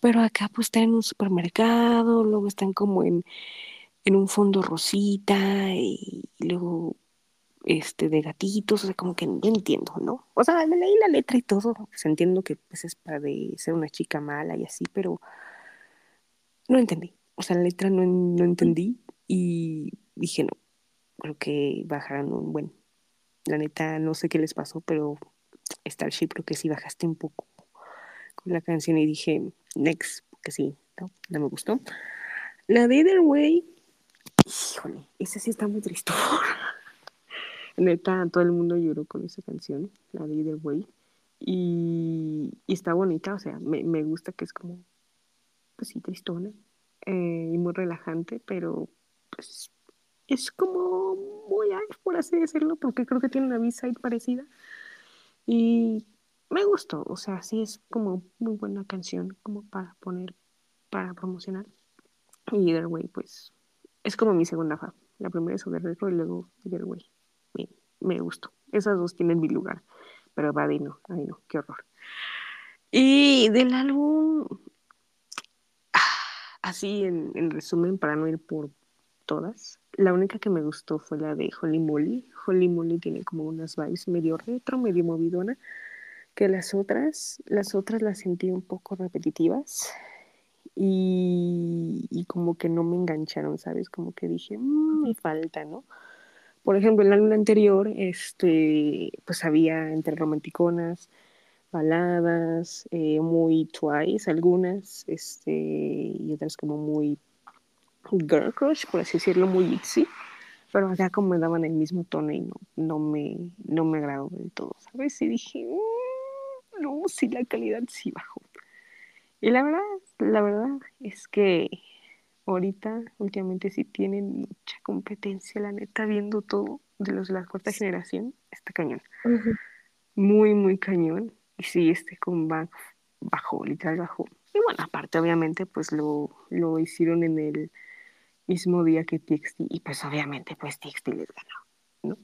Pero acá pues están en un supermercado, luego están como en, en un fondo rosita y, luego este de gatitos, o sea, como que no entiendo, ¿no? O sea, leí la letra y todo, pues entiendo que pues es para de ser una chica mala y así, pero no entendí. O sea, la letra no, no entendí y dije, no, creo que bajaron un buen. La neta, no sé qué les pasó, pero Starship creo que sí bajaste un poco con la canción y dije, next, que sí, no, no me gustó. La de Either Way, híjole, esa sí está muy triste. Neta, todo el mundo lloró con esa canción, la de Either Way. Y, y está bonita, o sea, me, me gusta que es como, pues sí, tristona eh, y muy relajante, pero pues es como muy por así decirlo, porque creo que tiene una B-side parecida. Y me gustó, o sea, sí es como muy buena canción, como para poner, para promocionar. Y Either Way, pues, es como mi segunda fa. La primera es retro y luego Either Way. Me, me gustó. Esas dos tienen mi lugar. Pero Buddy no, no, qué horror. Y del álbum, así en, en resumen, para no ir por todas, la única que me gustó fue la de Holly Molly. Holly Molly tiene como unas vibes medio retro, medio movidona, que las otras, las otras las sentí un poco repetitivas y, como que no me engancharon, ¿sabes? Como que dije, "Mm, me falta, ¿no? Por ejemplo, en álbum anterior, este, pues había entre romanticonas, baladas, eh, muy twice algunas, este, y otras como muy girl crush, por así decirlo, muy itzy, pero acá como me daban el mismo tono y no, no me, no me agradó del todo, ¿sabes? Y dije, "Mm, no, sí, la calidad sí bajó. Y la verdad, la verdad es que ahorita, últimamente sí tienen mucha competencia, la neta, viendo todo de los de la cuarta generación, está cañón. Muy, muy cañón. Y sí, este comeback bajó, literal bajó. Y bueno, aparte, obviamente, pues lo, lo hicieron en el mismo día que TXT, y pues obviamente, pues TXT les ganó, ¿no?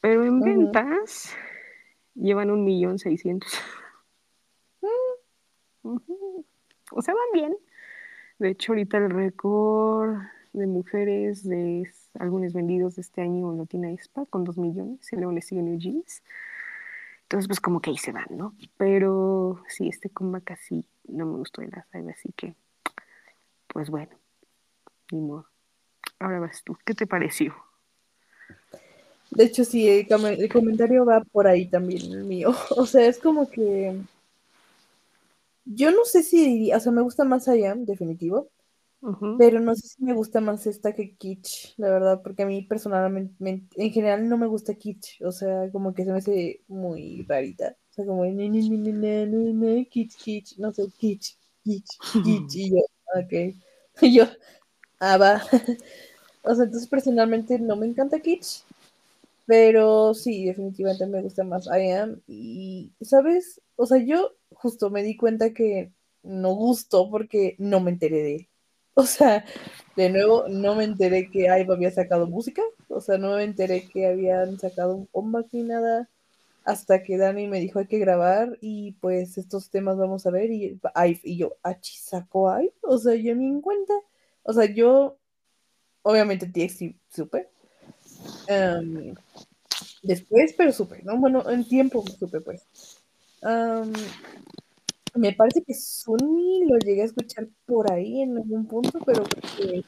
Pero en ventas llevan un millón seiscientos. Ujú. O sea, van bien. De hecho, ahorita el récord de mujeres de álbumes vendidos de este año lo tiene Aespa con 2 millones y luego le sigue New Jeans. Entonces, pues como que ahí se van, ¿no? Pero sí, este comeback así no me gustó de las IVE, así que, pues bueno, ni modo. Ahora vas tú, ¿qué te pareció? De hecho, sí, el, com- el comentario va por ahí también, el mío. O sea, es como que. Yo no sé si diría, o sea, me gusta más I Am, pero no sé si me gusta más esta que Kitsch, la verdad, porque a mí personalmente, me- en general no me gusta Kitsch, o sea, como que se me hace muy rarita. O sea, como Kitsch, Kitsch, no sé, Kitsch, Kitsch, Kitsch, y yo, ok. Y yo, ah, va. O sea, entonces personalmente no me encanta Kitsch, pero sí, definitivamente me gusta más I Am. Y, ¿sabes? O sea, yo justo me di cuenta que no gustó porque no me enteré de. O sea, de nuevo, no me enteré que IVE había sacado música. O sea, no me enteré que habían sacado un comeback ni nada. Hasta que Dani me dijo hay que grabar y pues estos temas vamos a ver. Y IVE, y yo, ¿achi sacó IVE? O sea, yo ni en cuenta. O sea, yo, obviamente TXT supe. Después, pero supe, ¿no? Bueno, en tiempo supe, pues. Me parece que Sunny lo llegué a escuchar por ahí en algún punto, pero eh.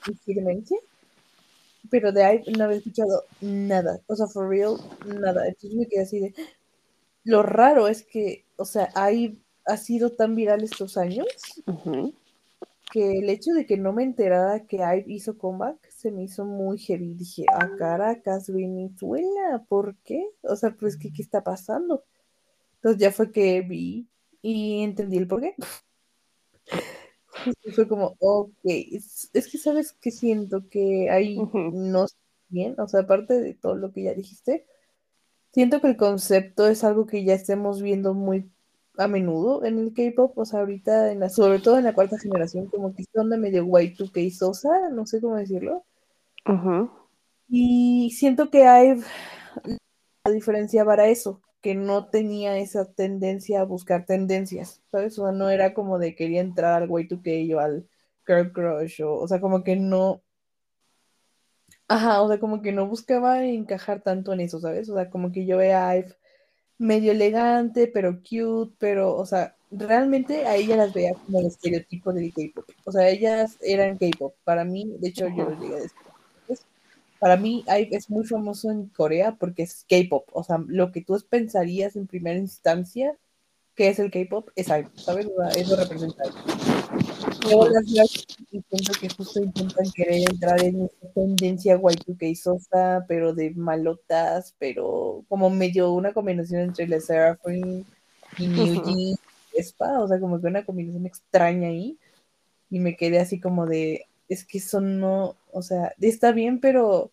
Pero de ahí no había escuchado nada. O sea, for real, nada. Entonces me quedé así de. Lo raro es que, o sea, ahí ha sido tan viral estos años que el hecho de que no me enterara que IVE hizo comeback se me hizo muy heavy. Dije, a Caracas, Venezuela, ¿por qué? O sea, pues, ¿qué, qué está pasando? Entonces ya fue que vi y entendí el por qué. Y fue como, ok, es, es que sabes que siento que ahí Ujú. no está bien, o sea, aparte de todo lo que ya dijiste, siento que el concepto es algo que ya estemos viendo muy a menudo en el K-pop, o sea, ahorita, en la, sobre todo en la cuarta generación, como que onda medio Y2K sosa, no sé cómo decirlo. Y siento que hay la diferencia para eso, que no tenía esa tendencia a buscar tendencias, ¿sabes? O sea, no era como de quería entrar al Y2K o al Girl Crush, o, o sea, como que no. Ajá, o sea, como que no buscaba encajar tanto en eso, ¿sabes? O sea, como que yo veía a Ive medio elegante, pero cute, pero, o sea, realmente a ella las veía como el estereotipo del K-pop. O sea, ellas eran K-pop. Para mí, de hecho, yo a decir. ¿sabes? Para mí, es muy famoso en Corea porque es K-pop. O sea, lo que tú pensarías en primera instancia que es el K-pop es IVE, ¿sabes? O sea, eso representa IVE. Luego las siento que justo intentan querer entrar en esa tendencia Y2K sosa, pero de malotas, pero como medio una combinación entre la Seraphine y New. Jeans, Espa, o sea, como que una combinación extraña ahí. Y me quedé así como de, es que eso no, o sea, está bien, pero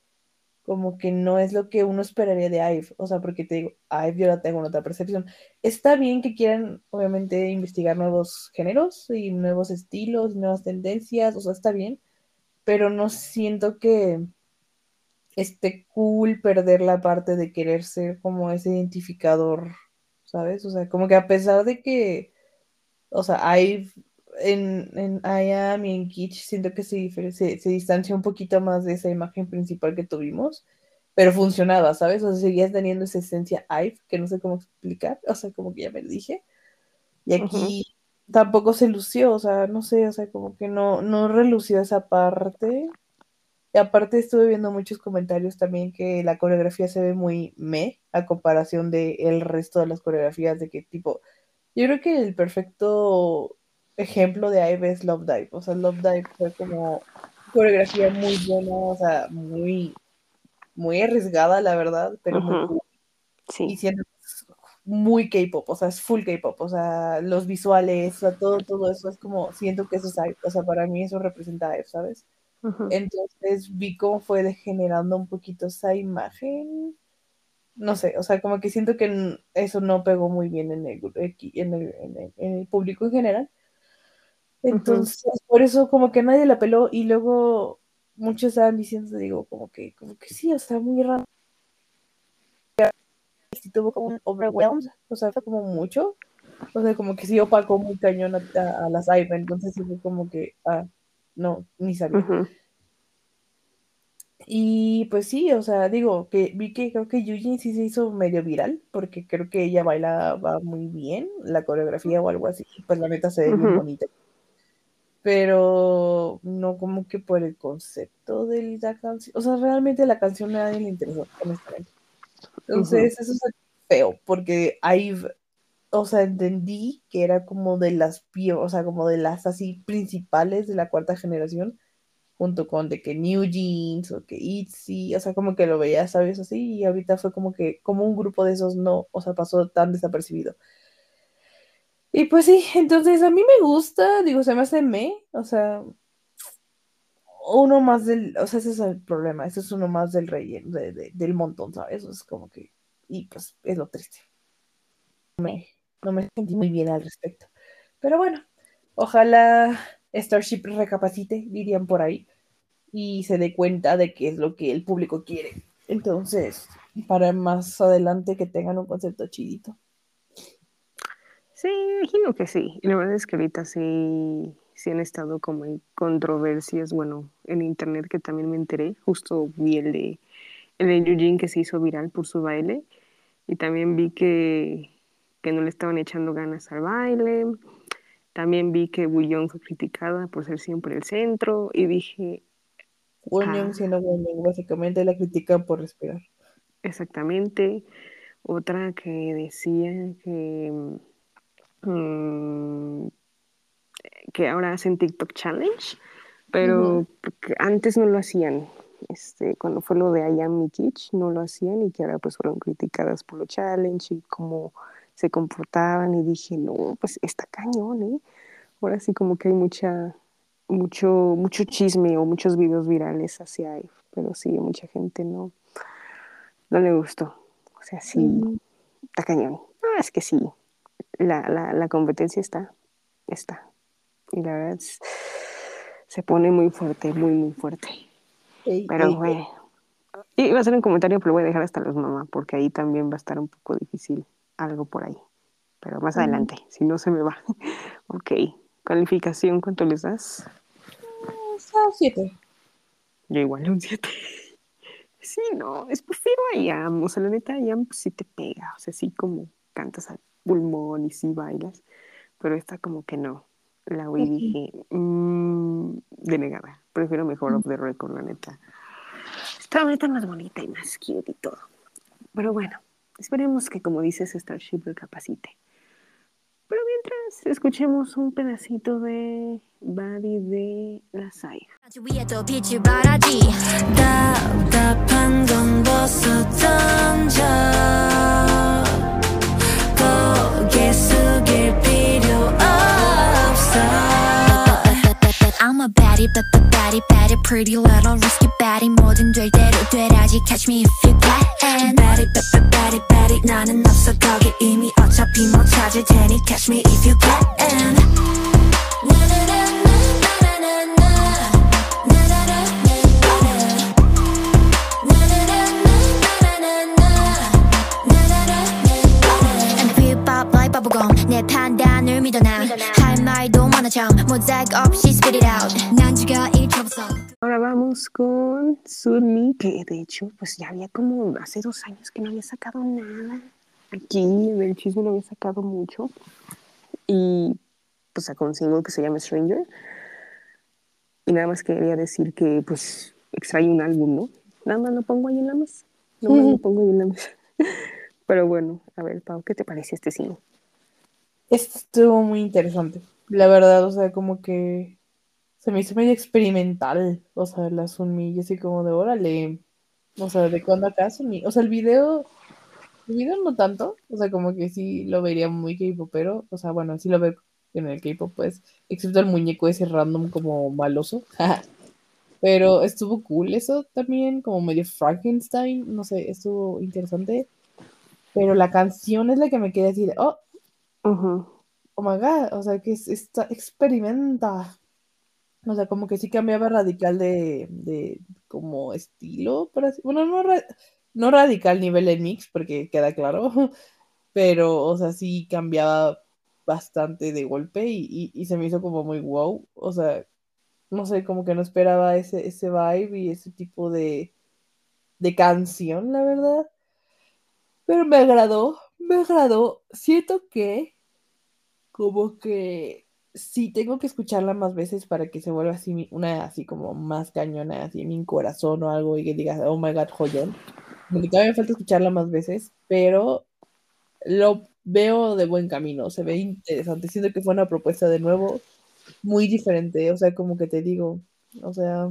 como que no es lo que uno esperaría de IVE. O sea, porque te digo, IVE yo la tengo en otra percepción. Está bien que quieran, obviamente, investigar nuevos géneros y nuevos estilos, nuevas tendencias, o sea, está bien, pero no siento que esté cool perder la parte de querer ser como ese identificador, ¿sabes? O sea, como que a pesar de que, o sea, IVE en, en I Am y en Kitsch siento que se, se, se distancia un poquito más de esa imagen principal que tuvimos, pero funcionaba, ¿sabes? O sea, seguías teniendo esa esencia IVE, que no sé cómo explicar, o sea, como que ya me lo dije, y aquí tampoco se lució, o sea, no sé, o sea, como que no, no relució esa parte. Y aparte estuve viendo muchos comentarios también que la coreografía se ve muy me a comparación de el resto de las coreografías de que tipo, yo creo que el perfecto ejemplo de IVE es Love Dive, o sea, Love Dive fue como coreografía muy buena, o sea, muy, muy arriesgada, la verdad, pero muy Ujú. cool. Y Sí. siendo muy K-pop, o sea, es full K-pop, o sea, los visuales, o sea, todo, todo eso es como, siento que eso es IVE, o sea, para mí eso representa IVE, ¿sabes? Entonces vi cómo fue degenerando un poquito esa imagen. No sé, o sea, como que siento que eso no pegó muy bien en el, en el, en el, en el público en general. Entonces, por eso como que nadie la peló y luego muchos estaban diciendo, digo, como que, como que sí, o sea, muy raro. Sí tuvo como un overwhelmed, o sea, fue como mucho. O sea, como que sí opacó muy cañón a, a- a las IVE, entonces fue como que, ah, no, ni sabía. Ujú. Y pues sí, o sea, digo, que vi que creo que Yujin sí se hizo medio viral, porque creo que ella bailaba muy bien, la coreografía o algo así, pues la neta se ve muy bonita. Pero no como que por el concepto de la canción, o sea, realmente la canción a nadie le interesó, honestamente. Entonces, eso es feo, porque ahí, o sea, entendí que era como de las, o sea, como de las así principales de la cuarta generación, junto con de que New Jeans o que ITZY, o sea, como que lo veía, ¿sabes? Así, y ahorita fue como que, como un grupo de esos no, o sea, pasó tan desapercibido. Y pues sí, entonces a mí me gusta, digo, se me hace me, o sea, uno más del, o sea, ese es el problema, ese es uno más del relleno, de- de- del montón, ¿sabes? Es como que, y pues es lo triste. Me, no me sentí muy bien al respecto. Pero bueno, ojalá Starship recapacite, dirían por ahí, y se dé cuenta de qué es lo que el público quiere. Entonces, para más adelante que tengan un concepto chidito. Sí, imagino que sí. Y la verdad es que ahorita sí, sí han estado como en controversias, bueno, en internet que también me enteré. Justo vi el de, el de Eugene que se hizo viral por su baile. Y también vi que, que no le estaban echando ganas al baile. También vi que Young fue criticada por ser siempre el centro. Y dije, Wonyong Ah. siendo Wonyong, básicamente la critican por respirar. exactamente. Otra que decía que, mm, que ahora hacen TikTok Challenge, pero antes no lo hacían. Este, cuando fue lo de I Am Mikich, no lo hacían y que ahora pues fueron criticadas por los challenge y cómo se comportaban y dije, no, pues está cañón, ¿eh? Ahora sí como que hay mucha, mucho, mucho chisme o muchos videos virales hacia ahí, pero sí, mucha gente no, no le gustó. O sea, sí, está cañón. Ah, es que sí, la, la, la competencia está, está. Y la verdad es- se pone muy fuerte, muy, muy fuerte. Ey, Pero ey, bueno. Y iba a hacer un comentario, pero lo voy a dejar hasta los mamás, porque ahí también va a estar un poco difícil algo por ahí. Pero más adelante, si no se me va. ok. Calificación, ¿cuánto les das? Está siete. Yo igual un 7. Sí, no, es prefiero a Yam. O sea, la neta, Yam pues, sí te pega. O sea, sí como cantas al pulmón y sí bailas. Pero esta como que no. La oí y dije, mm, denegada. Prefiero mejor Off the Record, la neta. Esta neta más bonita y más cute y todo. Pero bueno, esperemos que como dices Starship recapacite. Pero mientras, escuchemos un pedacito de Body de la Sai. a baddie, but the baddie, baddie, pretty little risky baddie 뭐든 될 대로 되라지 Catch me if you can baddie, but the baddie, baddie 나는 없어 거기 이미 어차피 못 찾을 테니 Catch me if you can Con Sunmi, que de hecho, pues ya había como hace dos años que no había sacado nada. Aquí en el chisme no había sacado mucho. Y pues sacó un single que se llama Stranger. Y nada más quería decir que pues extraño un álbum, ¿no? Nada más lo pongo ahí en la mesa. Nada más lo pongo ahí en la mesa. Pero bueno, a ver, Pau, ¿qué te parece este single? Esto estuvo muy interesante. La verdad, o sea, como que se me hizo medio experimental. O sea, la Sunmi, y así como de órale. O sea, ¿de cuándo acá Sunmi? O sea, el video, el video no tanto. O sea, como que sí lo vería muy K-popero. O sea, bueno, sí lo veo en el K-pop, pues. Excepto el muñeco ese random como maloso. Pero estuvo cool eso también, como medio Frankenstein. No sé, estuvo interesante. Pero la canción es la que me queda así de, oh, oh my god, o sea, que es, está, experimenta. O sea, como que sí cambiaba radical de, de como estilo, por así, bueno, no, ra- no radical nivel de mix, porque queda claro, pero, o sea, sí cambiaba bastante de golpe y, y, y se me hizo como muy wow, o sea, no sé, como que no esperaba ese, ese vibe y ese tipo de, de canción, la verdad. Pero me agradó, me agradó. Siento que como que sí tengo que escucharla más veces para que se vuelva así una así como más cañona, así en mi corazón o algo y que digas, oh my god, joyón. Porque todavía me falta escucharla más veces, pero lo veo de buen camino, se ve interesante. Siento que fue una propuesta de nuevo muy diferente, o sea, como que te digo, o sea,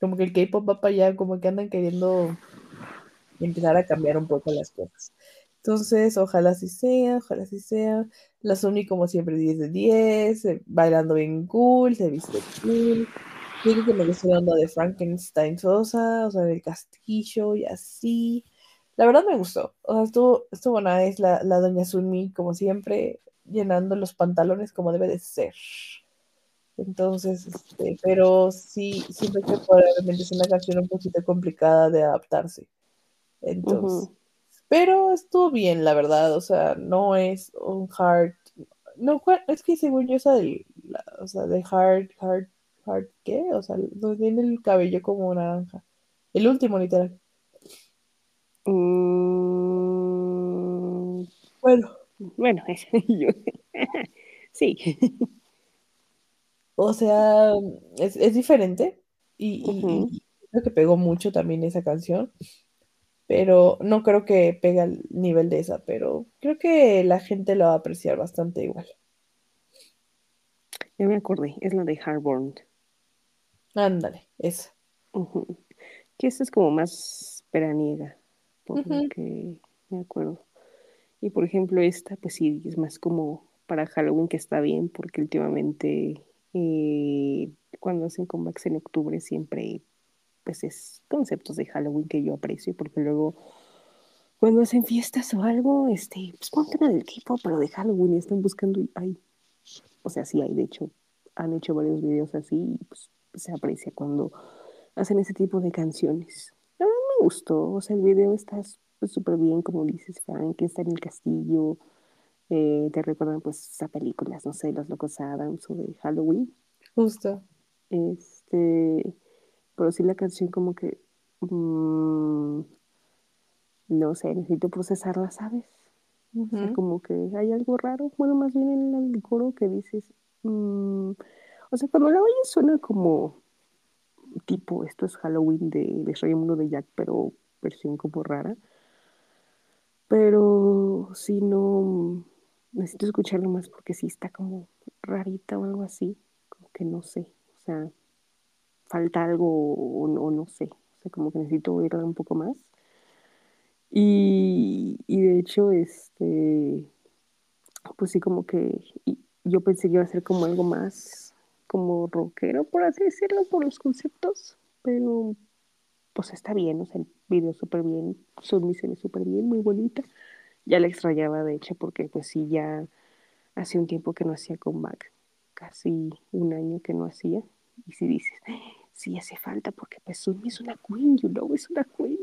como que el K-pop va para allá, como que andan queriendo empezar a cambiar un poco las cosas. Entonces, ojalá así sea, ojalá así sea. La Sony, como siempre, 10 de 10, eh, bailando bien cool, se viste cool. Que me gustó la onda de Frankenstein Sosa, o sea, del castillo y así. La verdad me gustó. O sea, estuvo, estuvo nice la, la doña Sunmi, como siempre, llenando los pantalones como debe de ser. Entonces, este, pero sí, siento que probablemente es una canción un poquito complicada de adaptarse. Entonces. Pero estuvo bien, la verdad. O sea, no es un hard. No, es que según yo, esa de, la- o sea, de hard, hard, hard, ¿qué? O sea, donde tiene el cabello como naranja. El último, literal. Mm, Bueno, bueno, es- yo- sí. o sea, es, es diferente. Y, y- Ujú. y creo que pegó mucho también esa canción. Pero no creo que pegue al nivel de esa. Pero creo que la gente lo va a apreciar bastante igual. Ya me acordé, es la de Harborn. Ándale, esa. Que esta es como más veraniega, por lo que me acuerdo. Y por ejemplo, esta, pues sí, es más como para Halloween, que está bien, porque últimamente eh, cuando hacen comebacks en octubre siempre, pues es conceptos de Halloween que yo aprecio, porque luego cuando hacen fiestas o algo, este, pues pongan al equipo, pero de Halloween están buscando, y hay, o sea, sí hay, de hecho, han hecho varios videos así, y pues se aprecia cuando hacen ese tipo de canciones. A mí me gustó, o sea, el video está pues, súper bien, como dices, Frank, que está en el castillo, eh, te recuerdan pues a películas, no sé, Los Locos Adams o de Halloween, Justo. este, pero sí la canción como que, mm, no sé, necesito procesarla, ¿sabes? O sea, como que hay algo raro, bueno, más bien en el coro que dices, mm, o sea, cuando la oyes suena como tipo, esto es Halloween de, de Soy el mundo de Jack, pero versión como rara. Pero si no, necesito escucharlo más porque sí está como rarita o algo así, como que no sé, o sea, falta algo o no, sé, o sea, como que necesito oírla un poco más. Y, y de hecho, este, pues sí, como que y yo pensé que iba a ser como algo más como rockero, por así decirlo, por los conceptos, pero pues está bien, o sea, el video súper bien, Sunmi se ve súper bien, muy bonita. Ya la extrañaba, de hecho, porque pues sí, ya hace un tiempo que no hacía comeback, casi un año que no hacía. Y si dices, sí hace falta, porque pues Sunmi es una queen, you know, es una queen.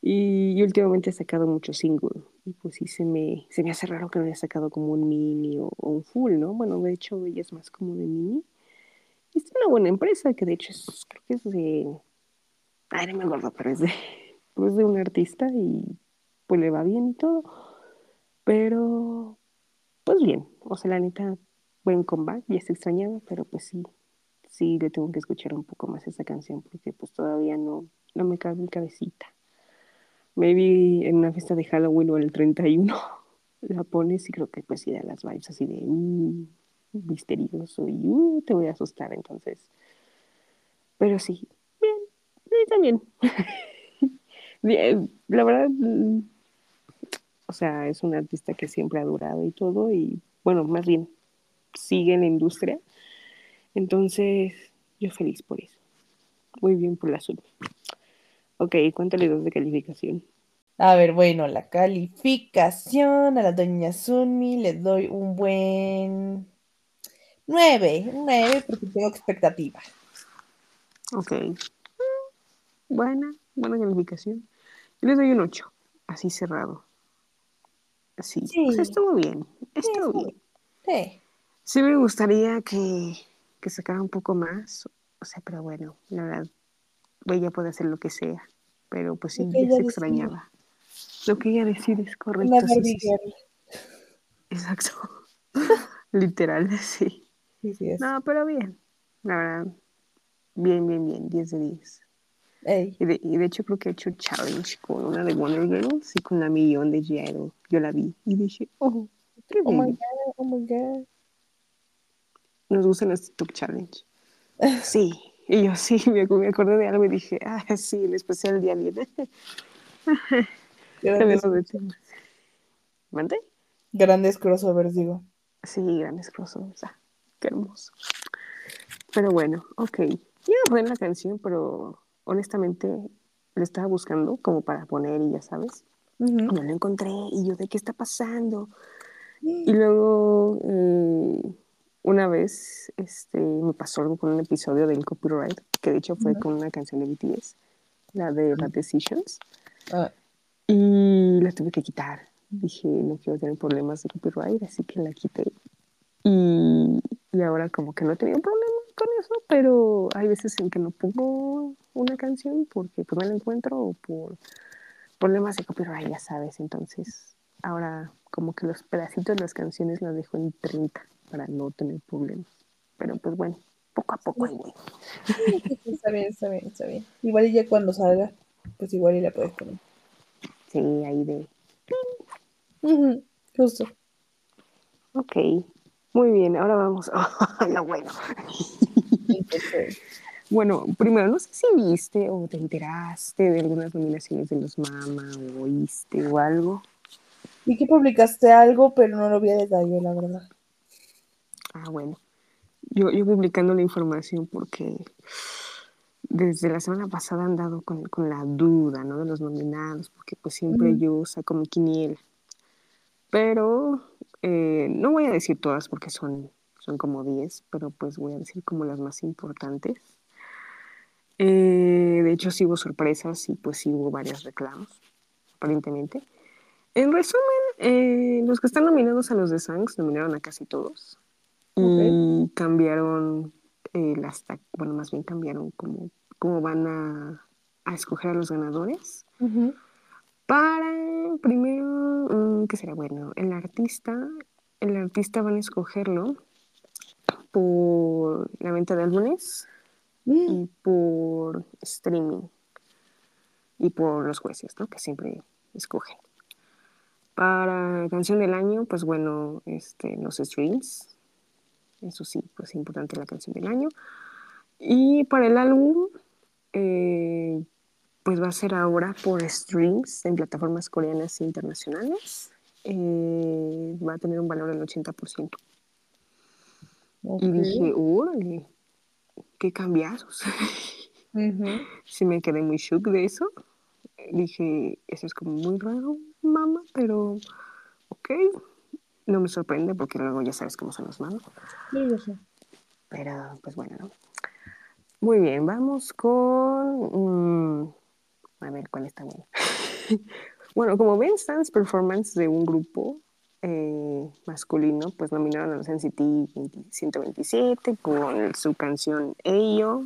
Y, últimamente ha sacado muchos singles. Y pues sí, se me, se me hace raro que no haya sacado como un mini o, un full, ¿no? Bueno, de hecho, ella es más como de mini. Y es una buena empresa, que de hecho es, creo que es de. Ay, no me acuerdo, pero es de, un artista y pues le va bien y todo. Pero, pues bien, o sea, la neta, buen comeback, ya se extrañaba, pero pues sí, sí le tengo que escuchar un poco más esa canción porque pues todavía no, no me cabe en cabecita. Maybe en una fiesta de Halloween o el 31 la pones y creo que pues sí da las vibes así de uh, misterioso y uh, te voy a asustar entonces. Pero sí, bien, sí, también. bien, la verdad, o sea, es un artista que siempre ha durado y todo y bueno, más bien sigue en la industria. Entonces, yo feliz por eso. Muy bien por la azul. Ok, ¿cuánto le das de calificación? A ver, bueno, la calificación a la doña Sunmi le doy un buen 9, un 9 porque tengo expectativa. Ok. Buena, buena calificación. Yo le doy un 8, así cerrado. Así. Sí. Pues estuvo bien, estuvo estuvo bien. Sí. Sí me gustaría que, que sacara un poco más, o sea, pero bueno, la verdad, ella puede hacer lo que sea, pero pues sí, ya se extrañaba. Lo que ella decide es correcto. Sí, sí. Exacto. Literal, sí. Sí, es. No, pero bien. La verdad, bien, bien, bien. 10 de 10. Ey. Y de, y de hecho creo que he hecho challenge con una de Wonder Girls y con la millón de G.I. Yo la vi y dije, oh, qué Oh my god, oh my god. Nos gustan los TikTok challenge. Sí. Y yo sí, me, me acordé de algo y dije, ah, sí, el especial de Alien. Grandes. ¿Mande? grandes crossovers, digo. Sí, grandes crossovers. Ah, qué hermoso. Pero bueno, ok. Yo en la canción, pero honestamente le estaba buscando como para poner y ya sabes. No lo encontré y yo de qué está pasando. Y luego eh, una vez este, me pasó algo con un episodio del copyright, que de hecho fue con una canción de BTS, la de Bad Decisions, Ah, y la tuve que quitar. Dije, no quiero tener problemas de copyright, así que la quité. Y, y ahora como que no he tenido problema con eso, pero hay veces en que no pongo una canción porque pues no la encuentro o por problemas de copyright, ya sabes. Entonces ahora como que los pedacitos de las canciones las dejo en 30 para no tener problemas. Pero pues bueno, poco a poco voy. está bien, está bien, está bien. Igual y ya cuando salga, pues igual y la puedes poner. Sí, ahí de... Justo. Ok, muy bien, ahora vamos a lo bueno. Bueno, primero, no sé si viste o te enteraste de algunas nominaciones de los Mama o oíste o algo. Vi que publicaste algo, pero no lo vi a detalle, la verdad. Ah, bueno. Yo, yo publicando la información porque desde la semana pasada han dado con, con la duda, ¿no? De los nominados, porque pues siempre yo saco mi quiniela. Pero eh, no voy a decir todas porque son, son como 10, pero pues voy a decir como las más importantes. Eh, de hecho, sí hubo sorpresas y pues sí hubo varios reclamos, aparentemente. En resumen, eh, los que están nominados a los de Sangs nominaron a casi todos y cambiaron eh, las, bueno, más bien cambiaron cómo, cómo van a, a escoger a los ganadores. Para, primero, mm, ¿qué será? Bueno, el artista, el artista van a escogerlo por la venta de álbumes Mm, y por streaming y por los jueces, ¿no? Que siempre escogen. Para canción del año, pues bueno, este, los streams. Eso sí, pues importante la canción del año. Y para el álbum, eh, pues va a ser ahora por streams en plataformas coreanas e internacionales. Eh, va a tener un valor del 80%. ok. Y dije, órale, qué cambiazos. Ujú. sí me quedé muy shook de eso. Dije, eso es como muy raro, mamá, pero ok. No me sorprende porque luego ya sabes cómo son los mamás. Sí, yo sé. Pero pues bueno, ¿no? Muy bien, vamos con... mm, a ver, ¿cuál está bueno? bueno, como ven, Dance Performance de un grupo eh, masculino, pues nominaron a los NCT 20 127 con su canción Ayo.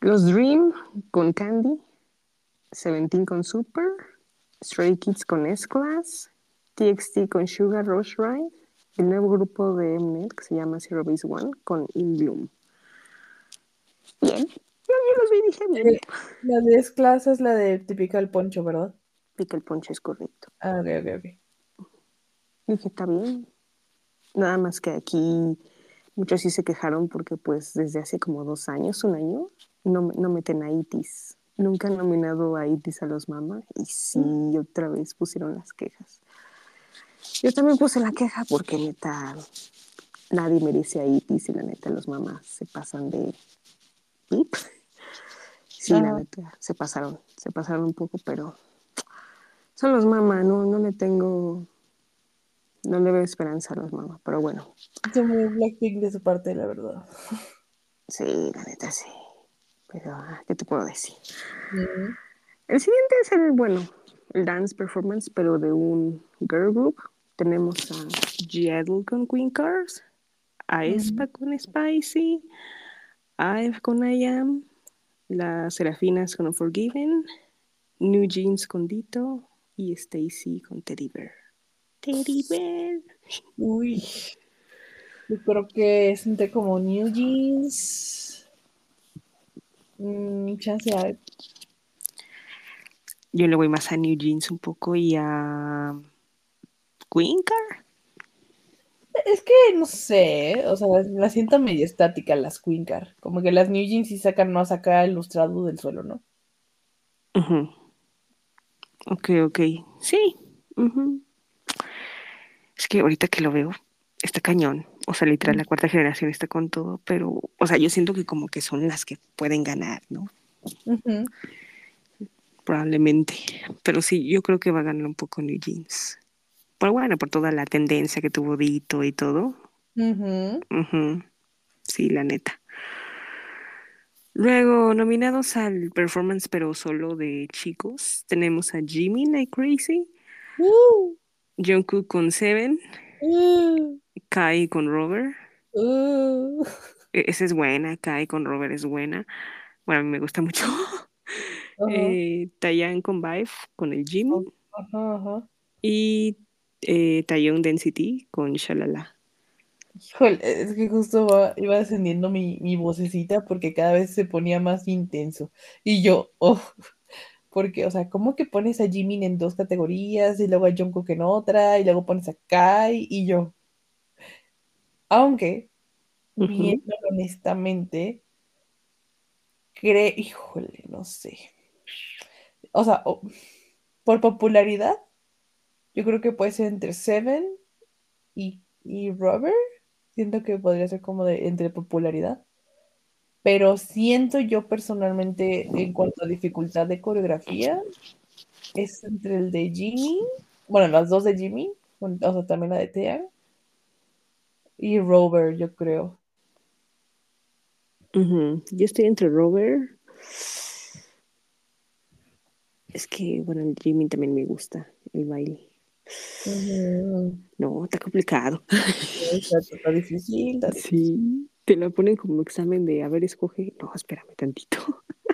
Los Dream con Candy. Seventeen con Super. Stray Kids con S-Class. TXT con Sugar Rush Ride. El nuevo grupo de Mnet que se llama Zero Base One con In Bloom. Bien. Yo, yo los vi dije bien. La de S-Class es la de Typical Poncho, ¿verdad? Pica el poncho es correcto. Ah, ok, ok, ok. Dije, está bien. Nada más que aquí muchos sí se quejaron porque pues desde hace como dos años, un año, no, no meten a ITIS. Nunca han nominado a ITIS a los mamás y sí, otra vez pusieron las quejas. Yo también puse la queja porque neta, nadie merece a ITIS y la neta los mamás se pasan de pip. Sí, la neta, se pasaron, se pasaron un poco, pero son los mamás, no, no le tengo, no le veo esperanza a los mamás, pero bueno, Es muy Blackpink de su parte, la verdad. sí, la neta sí. Pero, ah, ¿qué te puedo decir? El siguiente es el, bueno, dance performance, pero de un girl group. Tenemos a G-Idol con Queen Cars, a Espa con Spicy, a Eve con I Am, las Serafinas con Unforgiven, New Jeans con Dito y Stacy con Teddy Bear. Teddy Bear. Uy. Yo creo que es entre como New Jeans. Mm, chance a- Yo le voy más a New Jeans un poco y a Queen Car. Es que no sé, o sea, la siento medio estática las Queen Car. Como que las New Jeans sí sacan más acá ilustrado del suelo, ¿no? Ujú. Ok, ok. Sí. Es que ahorita que lo veo, está cañón. O sea, literal, la cuarta generación está con todo, pero, o sea, yo siento que como que son las que pueden ganar, ¿no? Ujú. Probablemente. Pero sí, yo creo que va a ganar un poco New Jeans. Pero bueno, por toda la tendencia que tuvo Dito y todo. Sí, la neta. Luego, nominados al performance, pero solo de chicos, tenemos a Jimmy Like Crazy, Uh, Jungkook con Seven, uh, Kai con Robert. uh. E- Esa es buena, Kai con Robert es buena. Bueno, a mí me gusta mucho. Ajá, Eh, Taeyang con Vive, con el Jimmy. Y eh, Density con Shalala. Híjole, es que justo va- iba descendiendo mi, mi vocecita porque cada vez se ponía más intenso. Y yo, oh, porque, o sea, ¿cómo que pones a Jimin en dos categorías y luego a Jungkook en otra y luego pones a Kai y yo? Aunque, viéndolo honestamente, creo, híjole, no sé. O sea, por popularidad, yo creo que puede ser entre Seven y, y Robert. Siento que podría ser como de entre popularidad. Pero siento yo personalmente, en cuanto a dificultad de coreografía, es entre el de Jimmy, bueno, las dos de Jimmy, o sea, también la de Taeyang, y Robert, yo creo. Ujú. Yo estoy entre Robert. Es que, bueno, el Jimmy también me gusta, el baile. No, está complicado. Está, está difícil, está difícil. Sí, te lo ponen como examen de, a ver, escoge. No, espérame tantito.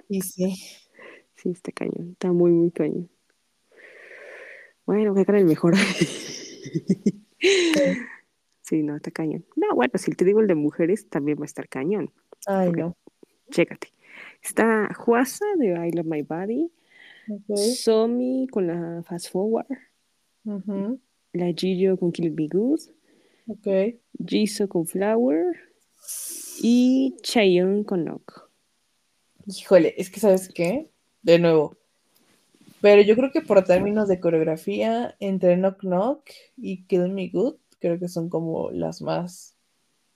Sí, sí. Sí, está cañón, está muy, muy cañón. Bueno, que gane el mejor. Sí, no, está cañón. No, bueno, si te digo el de mujeres, también va a estar cañón. Ay, no. Chécate. Está Juasa de I Love My Body, Somi con la Fast Forward, la Gijo con Kill Be Good, Ok. Jisoo con Flower y Chaeyoung con Knock. Híjole, es que ¿sabes qué? De nuevo. Pero yo creo que por términos de coreografía, entre Knock Knock y Kill Me Good, creo que son como las más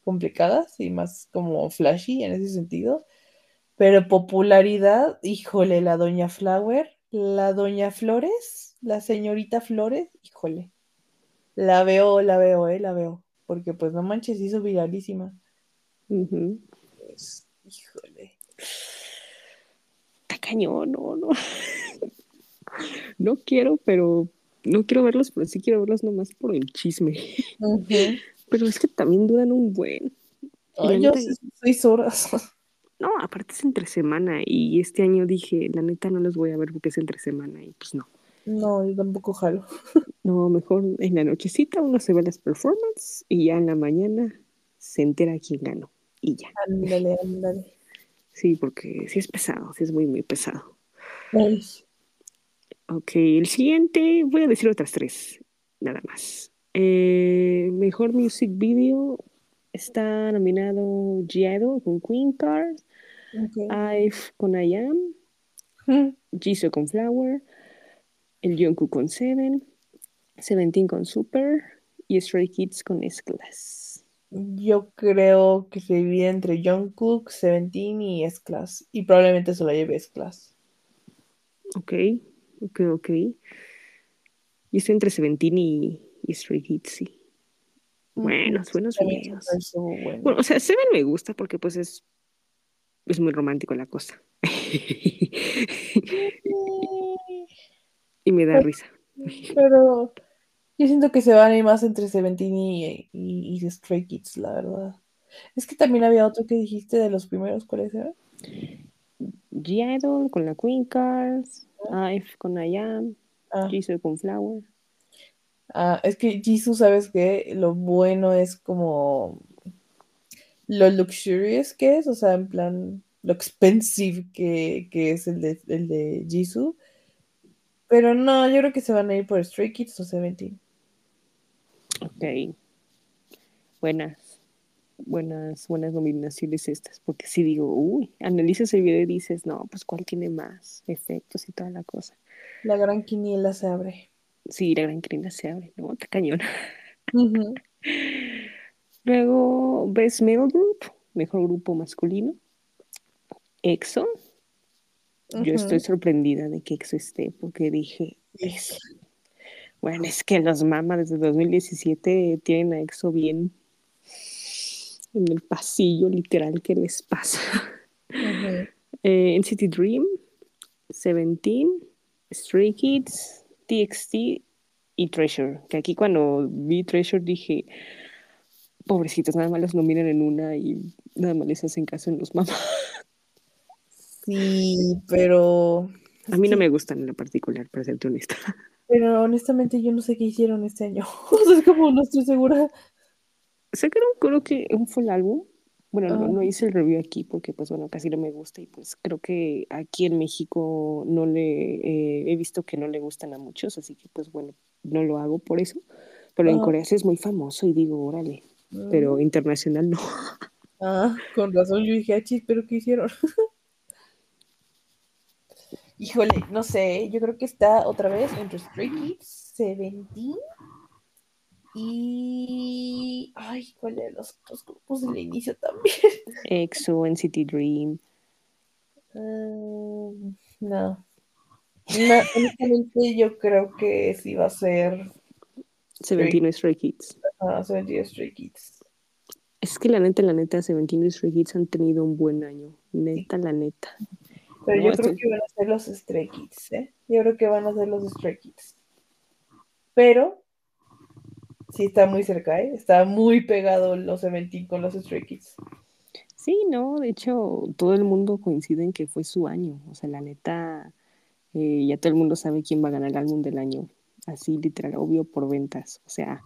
complicadas y más como flashy en ese sentido. Pero popularidad, híjole, la Doña Flower, la Doña Flores, la señorita Flores, híjole. La veo, la veo, eh, la veo. Porque pues no manches, hizo viralísima. Ujú. Pues, híjole. Está cañón, no, no. No quiero, pero no quiero verlos, pero sí quiero verlos nomás por el chisme. Ujú. Pero es que también duran un buen. Ay, yo seis horas. No, aparte es entre semana y este año dije, la neta no los voy a ver porque es entre semana y pues no. No, yo tampoco jalo. No, mejor en la nochecita uno se ve las performances y ya en la mañana se entera quién ganó y ya. Ándale, ándale. Sí, porque sí es pesado, sí es muy, muy pesado. Ay, Ok, el siguiente, voy a decir otras tres, nada más. Eh, mejor music video está nominado Giado con Queen Card, Ive con I Am, Mm, Jisoo con Flower, el Jungkook con Seven, Seventeen con Super y Stray Kids con S-Class. Yo creo que se divide entre Jungkook, Seventeen y S-Class. Y probablemente se lo lleve S-Class. Ok, ok, ok. Y estoy entre Seventeen y, y Stray Kids, sí. Buenos, buenos videos. bueno. Bueno, o sea, Seven me gusta porque pues es, es muy romántico la cosa. y me da risa. Pero yo siento que se van a ir más entre Seventeen y, y, y Stray Kids, la verdad. Es que también había otro que dijiste de los primeros, ¿cuáles eran? G-Idol con la Queen Cards, IVE con IAM, Ah, Jisoo con Flower. ah, es que Jisoo, ¿sabes qué? Lo bueno es como lo luxurious que es, o sea, en plan, lo expensive que, que es el de, el de Jisoo. Pero no, yo creo que se van a ir por Stray Kids o Seventeen. Ok. Buenas, buenas, buenas nominaciones estas, porque si digo, uy, analizas el video y dices, no, pues cuál tiene más efectos y toda la cosa. La gran quiniela se abre. Sí, la gran crina se abre, ¿no? Está cañón. Ujú. Luego, Best Male Group, mejor grupo masculino. EXO. Yo estoy sorprendida de que EXO esté, porque dije, bueno, es que los mamas desde 2017 tienen a EXO bien en el pasillo, literal, ¿qué les pasa? Ujú. Eh, NCT Dream, Seventeen, Stray Kids, TXT y Treasure. Que aquí cuando vi Treasure dije, pobrecitos, nada más los nominan en una y nada más les hacen caso en los mamás. Sí, pero. A mí no me gustan en lo particular, para serte honesta. Pero honestamente yo no sé qué hicieron este año. O sea, es como no estoy segura. Sacaron creo que un full álbum. Bueno, no, Ah. no hice el review aquí porque pues bueno, casi no me gusta y pues creo que aquí en México no le eh, he visto que no le gustan a muchos, así que pues bueno, no lo hago por eso. Pero en Ah. Corea sí es muy famoso y digo, órale, pero internacional no. Ah, con razón yo dije, ah, chis, pero ¿qué hicieron? Híjole, no sé, yo creo que está otra vez entre Stray Kids, Seventeen y... Ay, ¿cuál de los otros grupos del inicio también? EXO, NCT Dream. Mm, no. No, honestamente yo creo que sí va a ser Seventeen Stray Kids. Ah, Seventeen Stray Kids. Es que la neta, la neta, Seventeen y Stray Kids han tenido un buen año. Neta, la neta. Pero No, yo creo que van a ser los Stray Kids, ¿eh? Yo creo que van a ser los Stray Kids. Pero sí está muy cerca, ¿eh? Está muy pegado los Seventeen con los Stray Kids. Sí, no, de hecho, todo el mundo coincide en que fue su año. O sea, la neta, eh, ya todo el mundo sabe quién va a ganar el álbum del año. Así, literal, obvio, por ventas. O sea,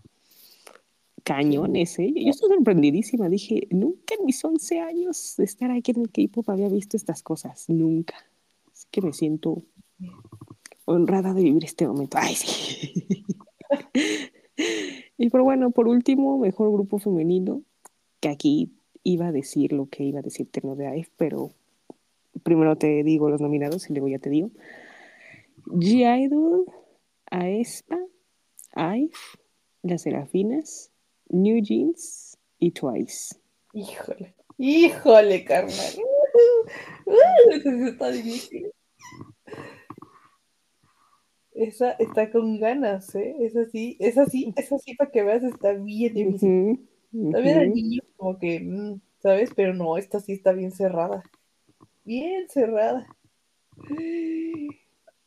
cañones, ¿eh? Yo estoy sorprendidísima. Dije, nunca en mis 11 años de estar aquí en el K-pop había visto estas cosas. Nunca. Así que me siento honrada de vivir este momento. Ay, sí. y pero bueno, por último, mejor grupo femenino, que aquí iba a decir lo que iba a decir Terno de AIF, pero primero te digo los nominados y luego ya te digo. G-Idol, aespa, AIF, Las Serafinas, New Jeans y Twice. Híjole. Híjole, carnal. Eso sí está difícil. Esa está con ganas, ¿eh? Esa sí, esa sí, esa sí, para que veas, está bien difícil. También ujú. niño como que, mm, ¿sabes? Pero no, esta sí está bien cerrada. Bien cerrada.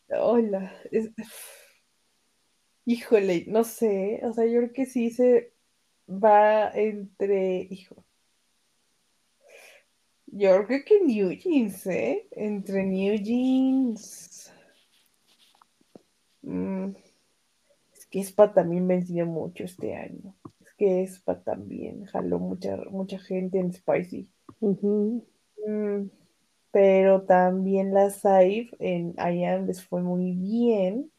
Hola. es- Híjole, no sé. O sea, yo creo que sí se va entre. Hijo. Yo creo que New Jeans, ¿eh? Entre New Jeans. Mm, Es que Spa también venció mucho este año. Es que Spa también jaló mucha, mucha gente en Spicy. Mm, pero también las Saif en IAM les fue muy bien.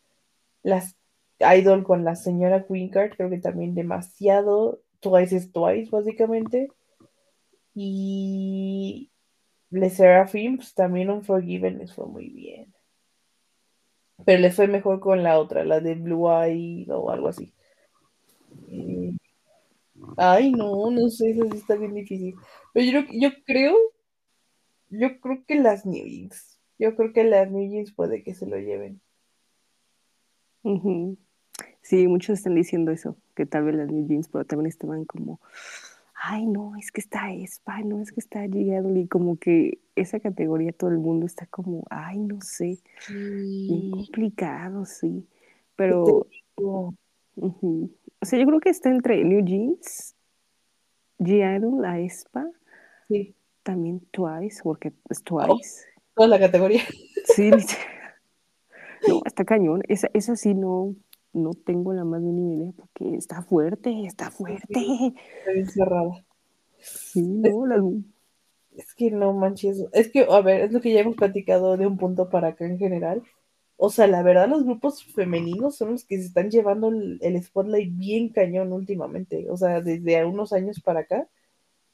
Las Idol con la señora Card, creo que también demasiado. Twice es Twice, básicamente. Y Les Seraphim, pues también Unforgiven les fue muy bien. Pero les fue mejor con la otra, la de Blue Eye o algo así. Eh, Ay, no, no sé, eso sí está bien difícil. Pero yo, yo creo, yo creo que las New Jeans, yo creo que las New Jeans puede que se lo lleven. Sí, muchos están diciendo eso, que tal vez las New Jeans, pero también estaban como, ay, no, es que está Espa, no, es que está G-Idol", y como que esa categoría todo el mundo está como, ay, no sé, bien Y complicado, sí, pero, ujú. o sea, yo creo que está entre New Jeans, G-Idol, la Espa, sí, también Twice, porque es Twice, toda la categoría. Sí. No, está cañón. Esa, esa sí no, no tengo la más mínima idea porque está fuerte, está fuerte. Está bien cerrada. Sí, no, las- Es que no manches. Es que, a ver, es lo que ya hemos platicado de un punto para acá en general. O sea, la verdad, los grupos femeninos son los que se están llevando el, el spotlight bien cañón últimamente. O sea, desde unos años para acá,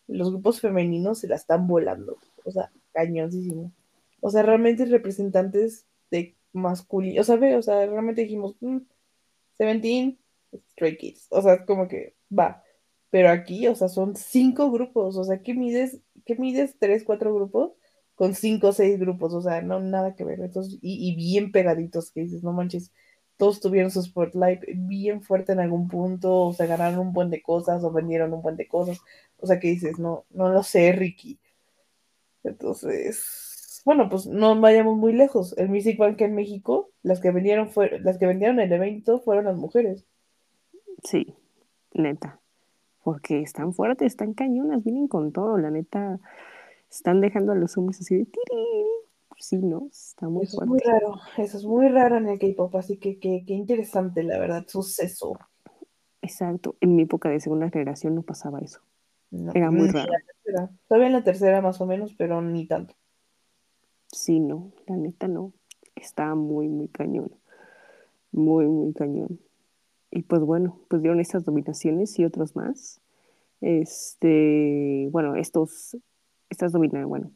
los grupos femeninos se la están volando. O sea, cañoncísimo. O sea, realmente representantes de masculino. O sea, ve, o sea, realmente dijimos, mm, Seventeen, Stray Kids. O sea, como que va. Pero aquí, o sea, son cinco grupos. O sea, ¿qué mides? ¿Qué mides? ¿Tres, cuatro grupos? Con cinco o seis grupos. O sea, no, nada que ver. Entonces, y, y bien pegaditos, que dices, no manches. Todos tuvieron su spotlight bien fuerte en algún punto. O sea, ganaron un buen de cosas o vendieron un buen de cosas. O sea, que dices, no, no lo sé, Ricky. Entonces, bueno, pues no vayamos muy lejos. El Music Bank en México, las que vendieron fue, las que vendieron el evento fueron las mujeres. sí, neta. Porque están fuertes, están cañonas, vienen con todo, la neta. Están dejando a los hombres así de tiri. Sí, ¿no? Está muy Eso es fuerte. muy raro, eso es muy raro en el K-pop, así que qué qué interesante, la verdad, suceso. Exacto. En mi época de segunda generación no pasaba eso. No, Era muy raro. Todavía en la tercera más o menos, pero ni tanto. Sí, no, la neta no. Está muy, muy cañón. Muy, muy cañón. Y pues bueno, pues dieron estas dominaciones y otros más. Este, bueno, estos, estas domina, bueno,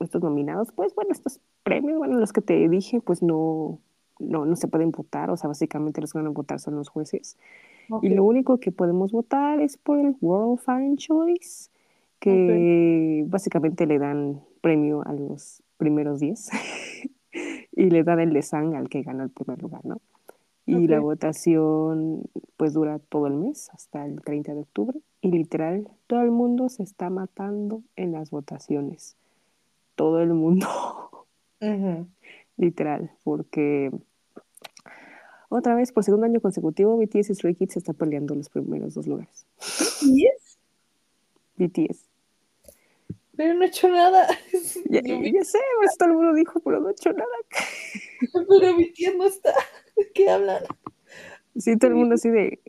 estos nominados, pues bueno, estos premios, bueno, los que te dije, pues no, no, no se pueden votar, o sea, básicamente los que van a votar son los jueces. Y lo único que podemos votar es por el World Fan Choice, que básicamente le dan premio a los primeros 10 y le dan el de Sang al que gana el primer lugar, ¿no? Y la votación pues dura todo el mes, hasta el 30 de octubre, y literal todo el mundo se está matando en las votaciones. Todo el mundo, Ujú. literal, porque otra vez por segundo año consecutivo BTS y Stray Kids se están peleando los primeros dos lugares. ¿Y es? BTS. Pero no he hecho nada. Ya, ya sé, pues todo el mundo dijo, pero no he hecho nada. Pero mi tía no está. ¿De qué hablan? Sí, todo el mundo así de,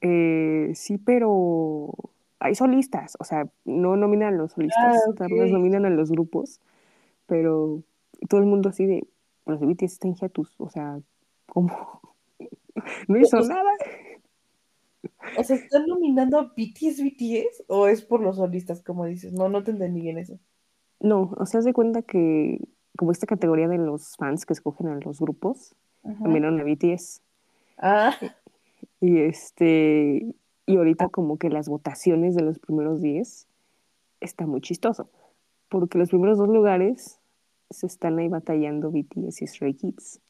eh, sí, pero hay solistas, o sea, no nominan a los solistas, Ah, nominan a los grupos, pero todo el mundo así de, los BTS están hiatus, o sea, ¿cómo? No hizo Pues- nada. O sea, ¿están nominando a BTS BTS o es por los solistas, como dices? No, no te entendí bien eso. No, o sea, haz de cuenta que como esta categoría de los fans que escogen a los grupos, nominaron a BTS. Ah, Y este, y ahorita como que las votaciones de los primeros 10 está muy chistoso, porque los primeros dos lugares se están ahí batallando BTS y Stray Kids.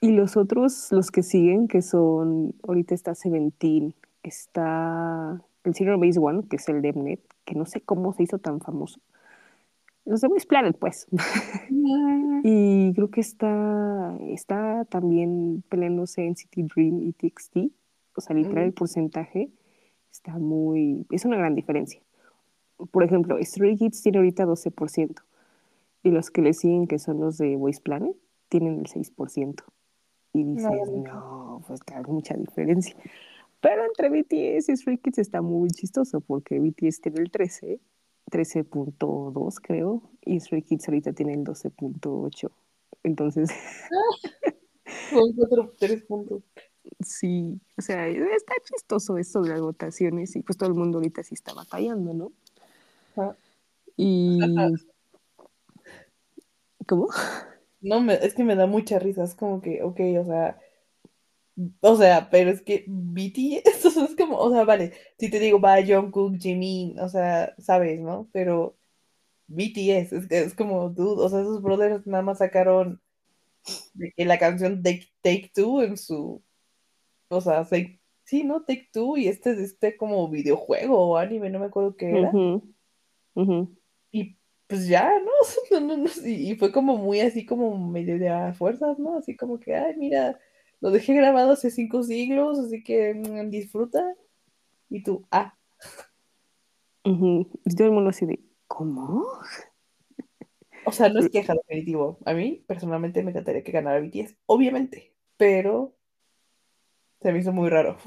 Y los otros, los que siguen, que son, ahorita está Seventeen, está el Zero Base One, que es el de Mnet, que no sé cómo se hizo tan famoso. Los de Voice Planet, pues. Y creo que está, está también peleándose en City Dream y TXT. O sea, literal, el porcentaje está muy. Es una gran diferencia. Por ejemplo, Stray Kids tiene ahorita 12%. Y los que le siguen, que son los de Voice Planet, tienen el 6%. Y dices, no, pues hay mucha diferencia. Pero entre BTS y Stray Kids está muy chistoso, porque BTS tiene el 13, 13.2 creo, y Stray Kids ahorita tiene el 12.8. Entonces, son cuatro, tres puntos. sí, o sea, está chistoso esto de las votaciones y pues todo el mundo ahorita sí está batallando, ¿no? Ajá. Y... ¿Cómo? No, me, es que me da mucha risa. Es como que, ok, o sea. O sea, pero es que BTS, o es como, o sea, vale, si te digo, va Jungkook, Jimin, o sea, sabes, ¿no? Pero BTS, es, que es como, dude, o sea, esos brothers nada más sacaron de la canción Take, Take Two en su, o sea, se- sí, ¿no? Take Two y este es este como videojuego o anime, no me acuerdo qué era. Y pues ya, ¿no? No, no, no, Y, y fue como muy así como medio de a fuerzas, ¿no? Así como que, ay, mira, lo dejé grabado hace cinco siglos, así que mm, disfruta. Y tú, ah. Y todo el mundo así de, ¿cómo? O sea, no es queja definitivo. A mí, personalmente, me encantaría que ganara BTS, obviamente. Pero se me hizo muy raro.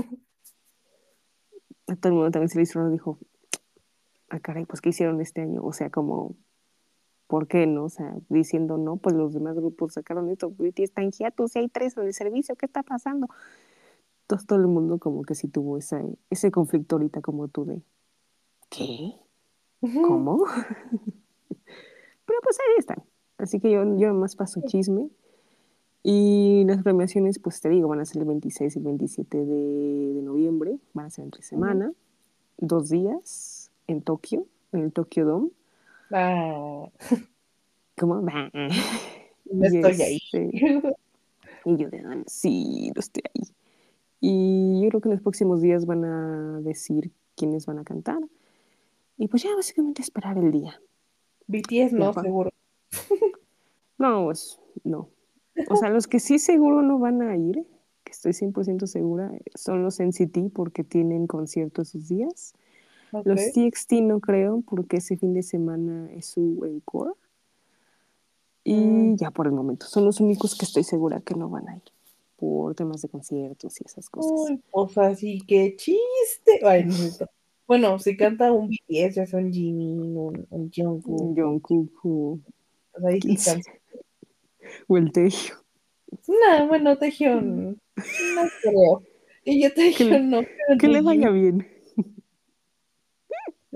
A todo el mundo también se le hizo raro, dijo, ah, caray, pues, ¿qué hicieron este año? O sea, como, ¿por qué no? O sea, diciendo, no, pues los demás grupos sacaron esto, BTS está en hiatus, y hay tres en el servicio, ¿qué está pasando? Entonces todo el mundo como que sí tuvo esa, ese conflicto ahorita como tú de, ¿qué? ¿Cómo? Pero pues ahí están. Así que yo, yo más paso chisme. Y las premiaciones, pues te digo, van a ser el 26 y el 27 de, de noviembre. Van a ser entre semana. Dos días en Tokio, en el Tokyo Dome. ¿Cómo? Bah. no estoy ahí. este, Y yo de, "Ah, sí, no estoy ahí. Y yo creo que en los próximos días van a decir quiénes van a cantar. Y pues ya básicamente esperar el día. BTS no, Ajá. seguro. No, pues no. O sea, los que sí seguro no van a ir, que estoy 100% segura, son los NCT porque tienen concierto esos días. Los TXT no creo porque ese fin de semana es su encore. Y Mm. ya por el momento, son los únicos que estoy segura que no van a ir por temas de conciertos y esas cosas. Uy, pues así, qué chiste. Ay, no. Bueno, si canta un BTS, ya sea un Jimin, un, un Jungkook, Jungkook o, pues ahí sí canta. o el Tejo. No, bueno, Taehyun, no creo. Y yo Taehyun no creo Que le vaya bien.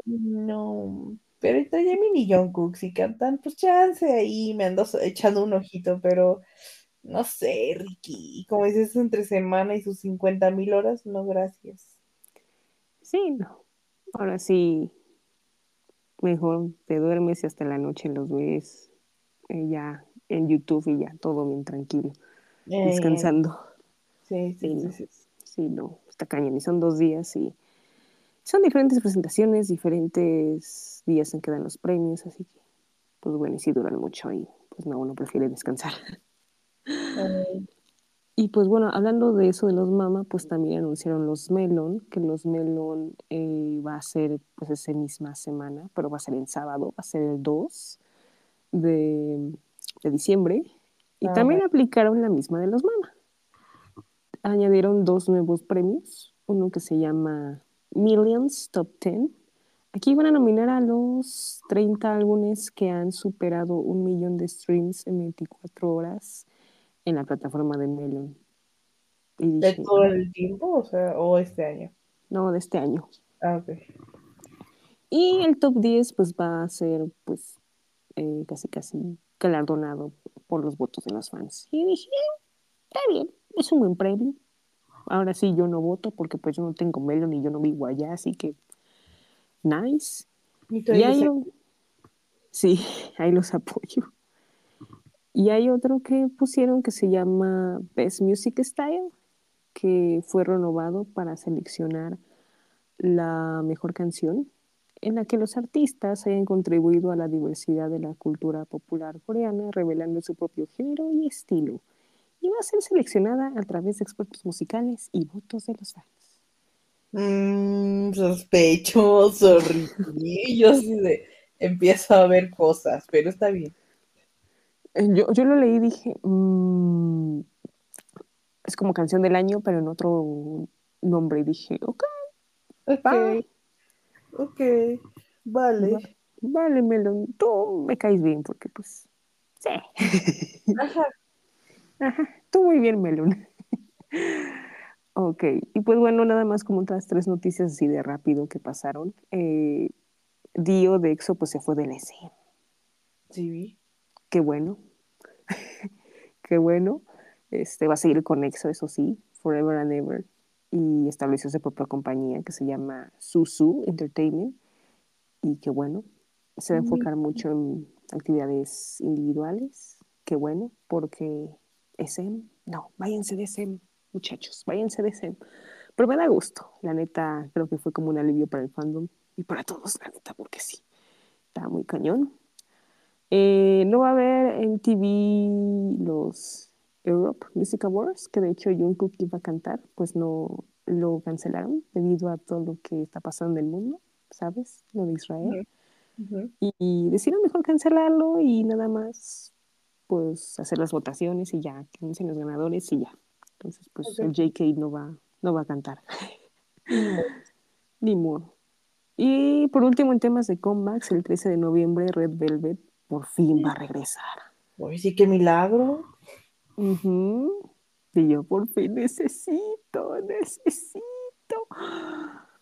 No, pero entre Jimin y Jungkook, si cantan, pues chance ahí, me ando echando un ojito, pero no sé, Ricky, como dices, entre semana y sus 50 mil horas, no, gracias. Sí, no. Ahora sí, mejor te duermes y hasta la noche los ves eh, ya en YouTube y ya todo bien tranquilo, Eh, descansando. sí, Sí, sí, no. sí, sí. Sí, no, está cañón. Y son dos días y son diferentes presentaciones, diferentes días en que dan los premios, así que, pues bueno, y sí duran mucho y pues no, uno prefiere descansar. Y pues bueno, hablando de eso de los Mama, pues también anunciaron los Melon, que los Melon eh, va a ser pues esa misma semana, pero va a ser el sábado, va a ser el 2 de, de diciembre. Y Ah, también aplicaron la misma de los Mama. Añadieron dos nuevos premios, uno que se llama Millions Top 10. Aquí van a nominar a los 30 álbumes que han superado un millón de streams en 24 horas en la plataforma de Melon. Y ¿De todo el tiempo? O sea, o este año. no, de este año. Ah, ok. Y el top 10 pues va a ser pues eh, casi casi galardonado por los votos de los fans. Y dije, "Eh, está bien, es un buen premio. Ahora sí yo no voto porque pues yo no tengo Melon y yo no vivo allá, así que nice. Y hay un- Sí, ahí los apoyo. Y hay otro que pusieron que se llama Best Music Style, que fue renovado para seleccionar la mejor canción en la que los artistas hayan contribuido a la diversidad de la cultura popular coreana, revelando su propio género y estilo. Y va a ser seleccionada a través de expertos musicales y votos de los fans. Mm, sospechoso. Yo sí de- empiezo a ver cosas, pero está bien. Eh, Yo, yo lo leí y dije, "Mm, es como canción del año, pero en otro nombre. Y dije, ok, Ok, ok, vale. va, vale, Melon, tú me caes bien, porque pues, sí. Ajá. Ajá, tú muy bien, Melon. ok, y pues bueno, nada más como otras tres noticias así de rápido que pasaron. Eh, Dio de EXO pues se fue del S. Sí, vi. Qué bueno. Qué bueno. Este va a seguir con EXO, eso sí, forever and ever. Y estableció su propia compañía que se llama Susu Entertainment. Y qué bueno. Se va a enfocar mucho en actividades individuales. Qué bueno, porque SM, no, váyanse de SM, muchachos, váyanse de SM. Pero me da gusto, la neta, creo que fue como un alivio para el fandom y para todos, la neta, porque sí, está muy cañón. Eh, no va a haber en TV los Europe Music Awards, que de hecho Jungkook iba a cantar, pues no lo cancelaron debido a todo lo que está pasando en el mundo, ¿sabes? Lo de Israel. Y, y decidieron mejor cancelarlo y nada más pues hacer las votaciones y ya, que anuncien los ganadores y ya. Entonces, pues Ok. el JK no va, no va a cantar, Ni modo. Y por último, en temas de comebacks, el 13 de noviembre Red Velvet por fin va a regresar. Uy, sí, qué milagro. Ujú. Y yo por fin necesito, necesito.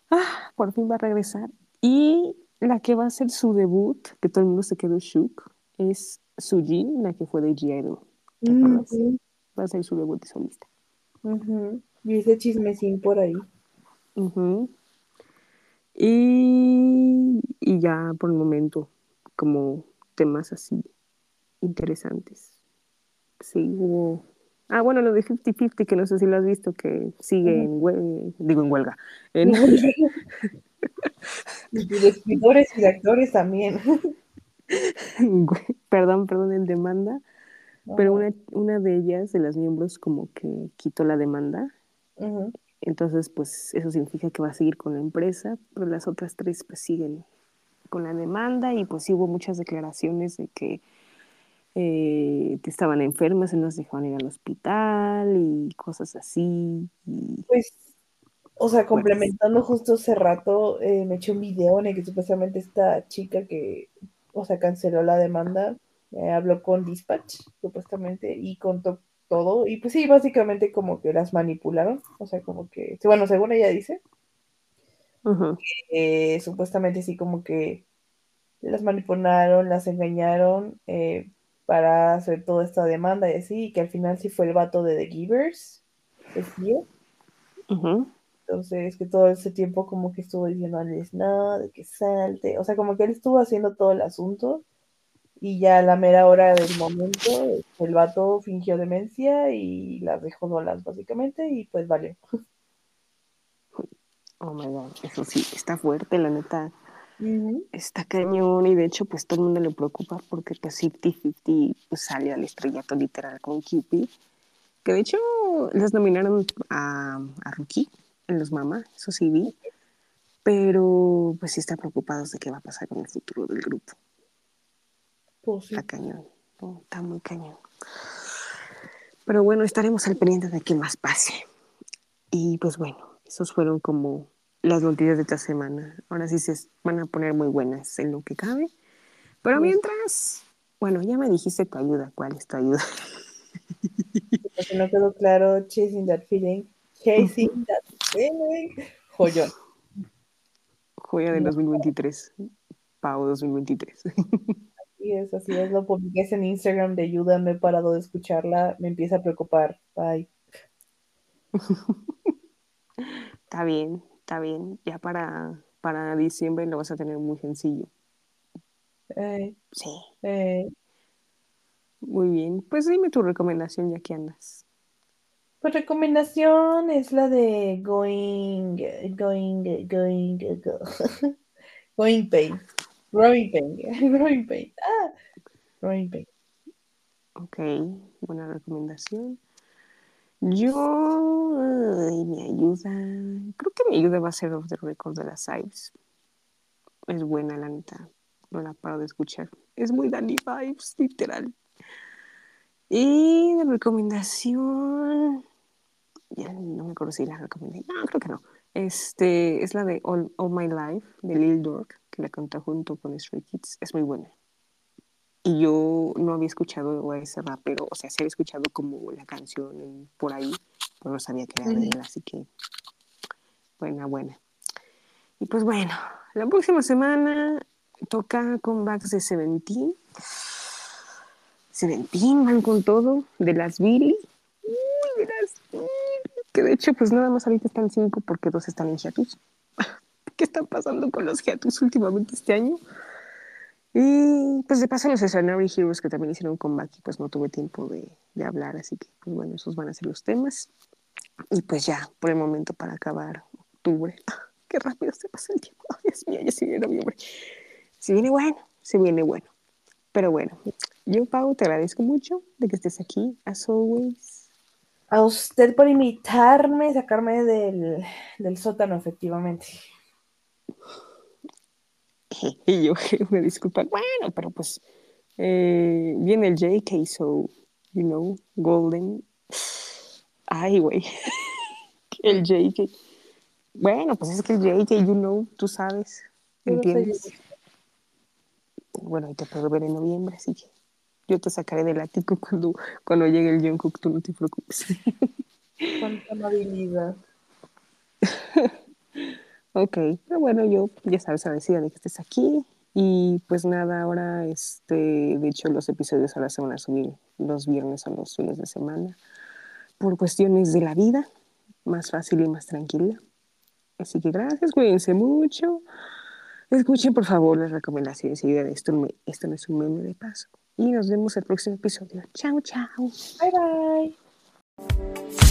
Ah, por fin va a regresar. Y la que va a hacer su debut, que todo el mundo se quedó shook, es Sujin, la que fue de. ¿Te acuerdas? Ujú, Va a ser su debut de solista. ujú. Y ese chismecín por ahí. Ujú. y, y ya por el momento, como temas así interesantes. Sí, hubo. Ah, bueno, lo de 50-50, que no sé si lo has visto, que sigue en huelga, digo en huelga, en, Y de escritores y de actores también. perdón, perdón, en demanda, pero una, una de ellas, de las miembros, como que quitó la demanda, entonces pues eso significa que va a seguir con la empresa, pero las otras tres pues siguen con la demanda y pues sí hubo muchas declaraciones de que eh, que estaban enfermas y no se dejaban ir al hospital y cosas así. Y, Pues, o sea, complementando justo hace rato, eh, me eché un video en el que supuestamente esta chica que, o sea, canceló la demanda, eh, habló con Dispatch, supuestamente, y contó todo. Y pues sí, básicamente como que las manipularon. O sea, como que, bueno, según ella dice, eh, supuestamente sí como que las manipularon, las engañaron eh, para hacer toda esta demanda y así, y que al final sí fue el vato de The Givers, el tío. ujú. Entonces, que todo ese tiempo como que estuvo diciéndoles no, de que salte. O sea, como que él estuvo haciendo todo el asunto y ya a la mera hora del momento, el vato fingió demencia y las dejó solas básicamente y pues vale. Oh my god, eso sí, está fuerte, la neta, está cañón y de hecho pues todo el mundo le preocupa porque pues 50-50 pues, sale al estrellato literal con Cupid, que de hecho las nominaron a, a Rookie en los Mama, eso sí vi, pero pues sí están preocupados de qué va a pasar con el futuro del grupo, Pues sí. está cañón, está muy cañón. Pero bueno, estaremos al pendiente de qué más pase. Y pues bueno, esos fueron como las noticias de esta semana. Ahora sí se van a poner muy buenas en lo que cabe. Pero Yes. mientras, bueno, ya me dijiste tu ayuda. ¿Cuál es tu ayuda? Si no quedó claro, chasing that feeling, chasing that feeling, joyón. Joya del No. 2023. Pau 2023. Y es así, es lo publiqué en Instagram de ayuda, me he parado de escucharla, me empieza a preocupar. Bye. está bien, está bien. Ya para, para diciembre lo vas a tener muy sencillo. Eh, Sí, eh, muy bien. Pues dime tu recomendación ya que andas. Pues recomendación es la de Going, Going, Going, go, Going Pain. Growing Pain. Growing Pain. Ah, Growing Pain. Ok, buena recomendación. Yo, ay, mi ayuda, creo que mi ayuda va a ser Off the Record de las Vibes. Es buena, la neta. No la paro de escuchar. Es muy Danny Vibes, literal. Y de recomendación, ya no me acuerdo si la recomendé. No, creo que no. Este, es la de All, All My Life, de Lil Durk, que la canta junto con Stray Kids. Es muy buena. Y yo no había escuchado a ese rapero, o sea, sí había escuchado como la canción por ahí, pero no sabía que era de él, así que buena, buena. Y pues bueno, la próxima semana toca comebacks de Seventeen. Seventeen van con todo, de las Billy. Uy, de las Billy. Que de hecho, pues nada más ahorita están cinco porque dos están en hiatus. ¿Qué está pasando con los hiatus últimamente este año? Y pues de paso los Scenario Heroes que también hicieron comeback y pues no tuve tiempo de, de hablar, así que pues bueno, esos van a ser los temas. Y pues ya, por el momento para acabar octubre. Qué rápido se pasa el tiempo. Ay, Dios mío, ya se viene noviembre. Se viene bueno, se viene bueno. Pero bueno, yo Pau te agradezco mucho de que estés aquí, as always. A usted por invitarme, sacarme del, del sótano, efectivamente. y yo, me disculpa, bueno, pero pues eh, viene el JK, so, you know, Golden. Ay, güey. el JK. Bueno, pues es que el JK, you know, tú sabes, ¿entiendes? Bueno, ahí te puedo ver en noviembre, así que yo te sacaré del ático cuando, cuando llegue el Jungkook, tú no te preocupes. Cuánta amabilidad. Ok, pero bueno, yo ya sabes, agradecida de que estés aquí. Y pues nada, ahora, este, de hecho, los episodios ahora se van a subir los viernes o los fines de semana por cuestiones de la vida, más fácil y más tranquila. Así que gracias, cuídense mucho. Escuchen, por favor, las recomendaciones y vean esto, esto no es un meme de paso. Y nos vemos el próximo episodio. Chao, chao. Bye bye.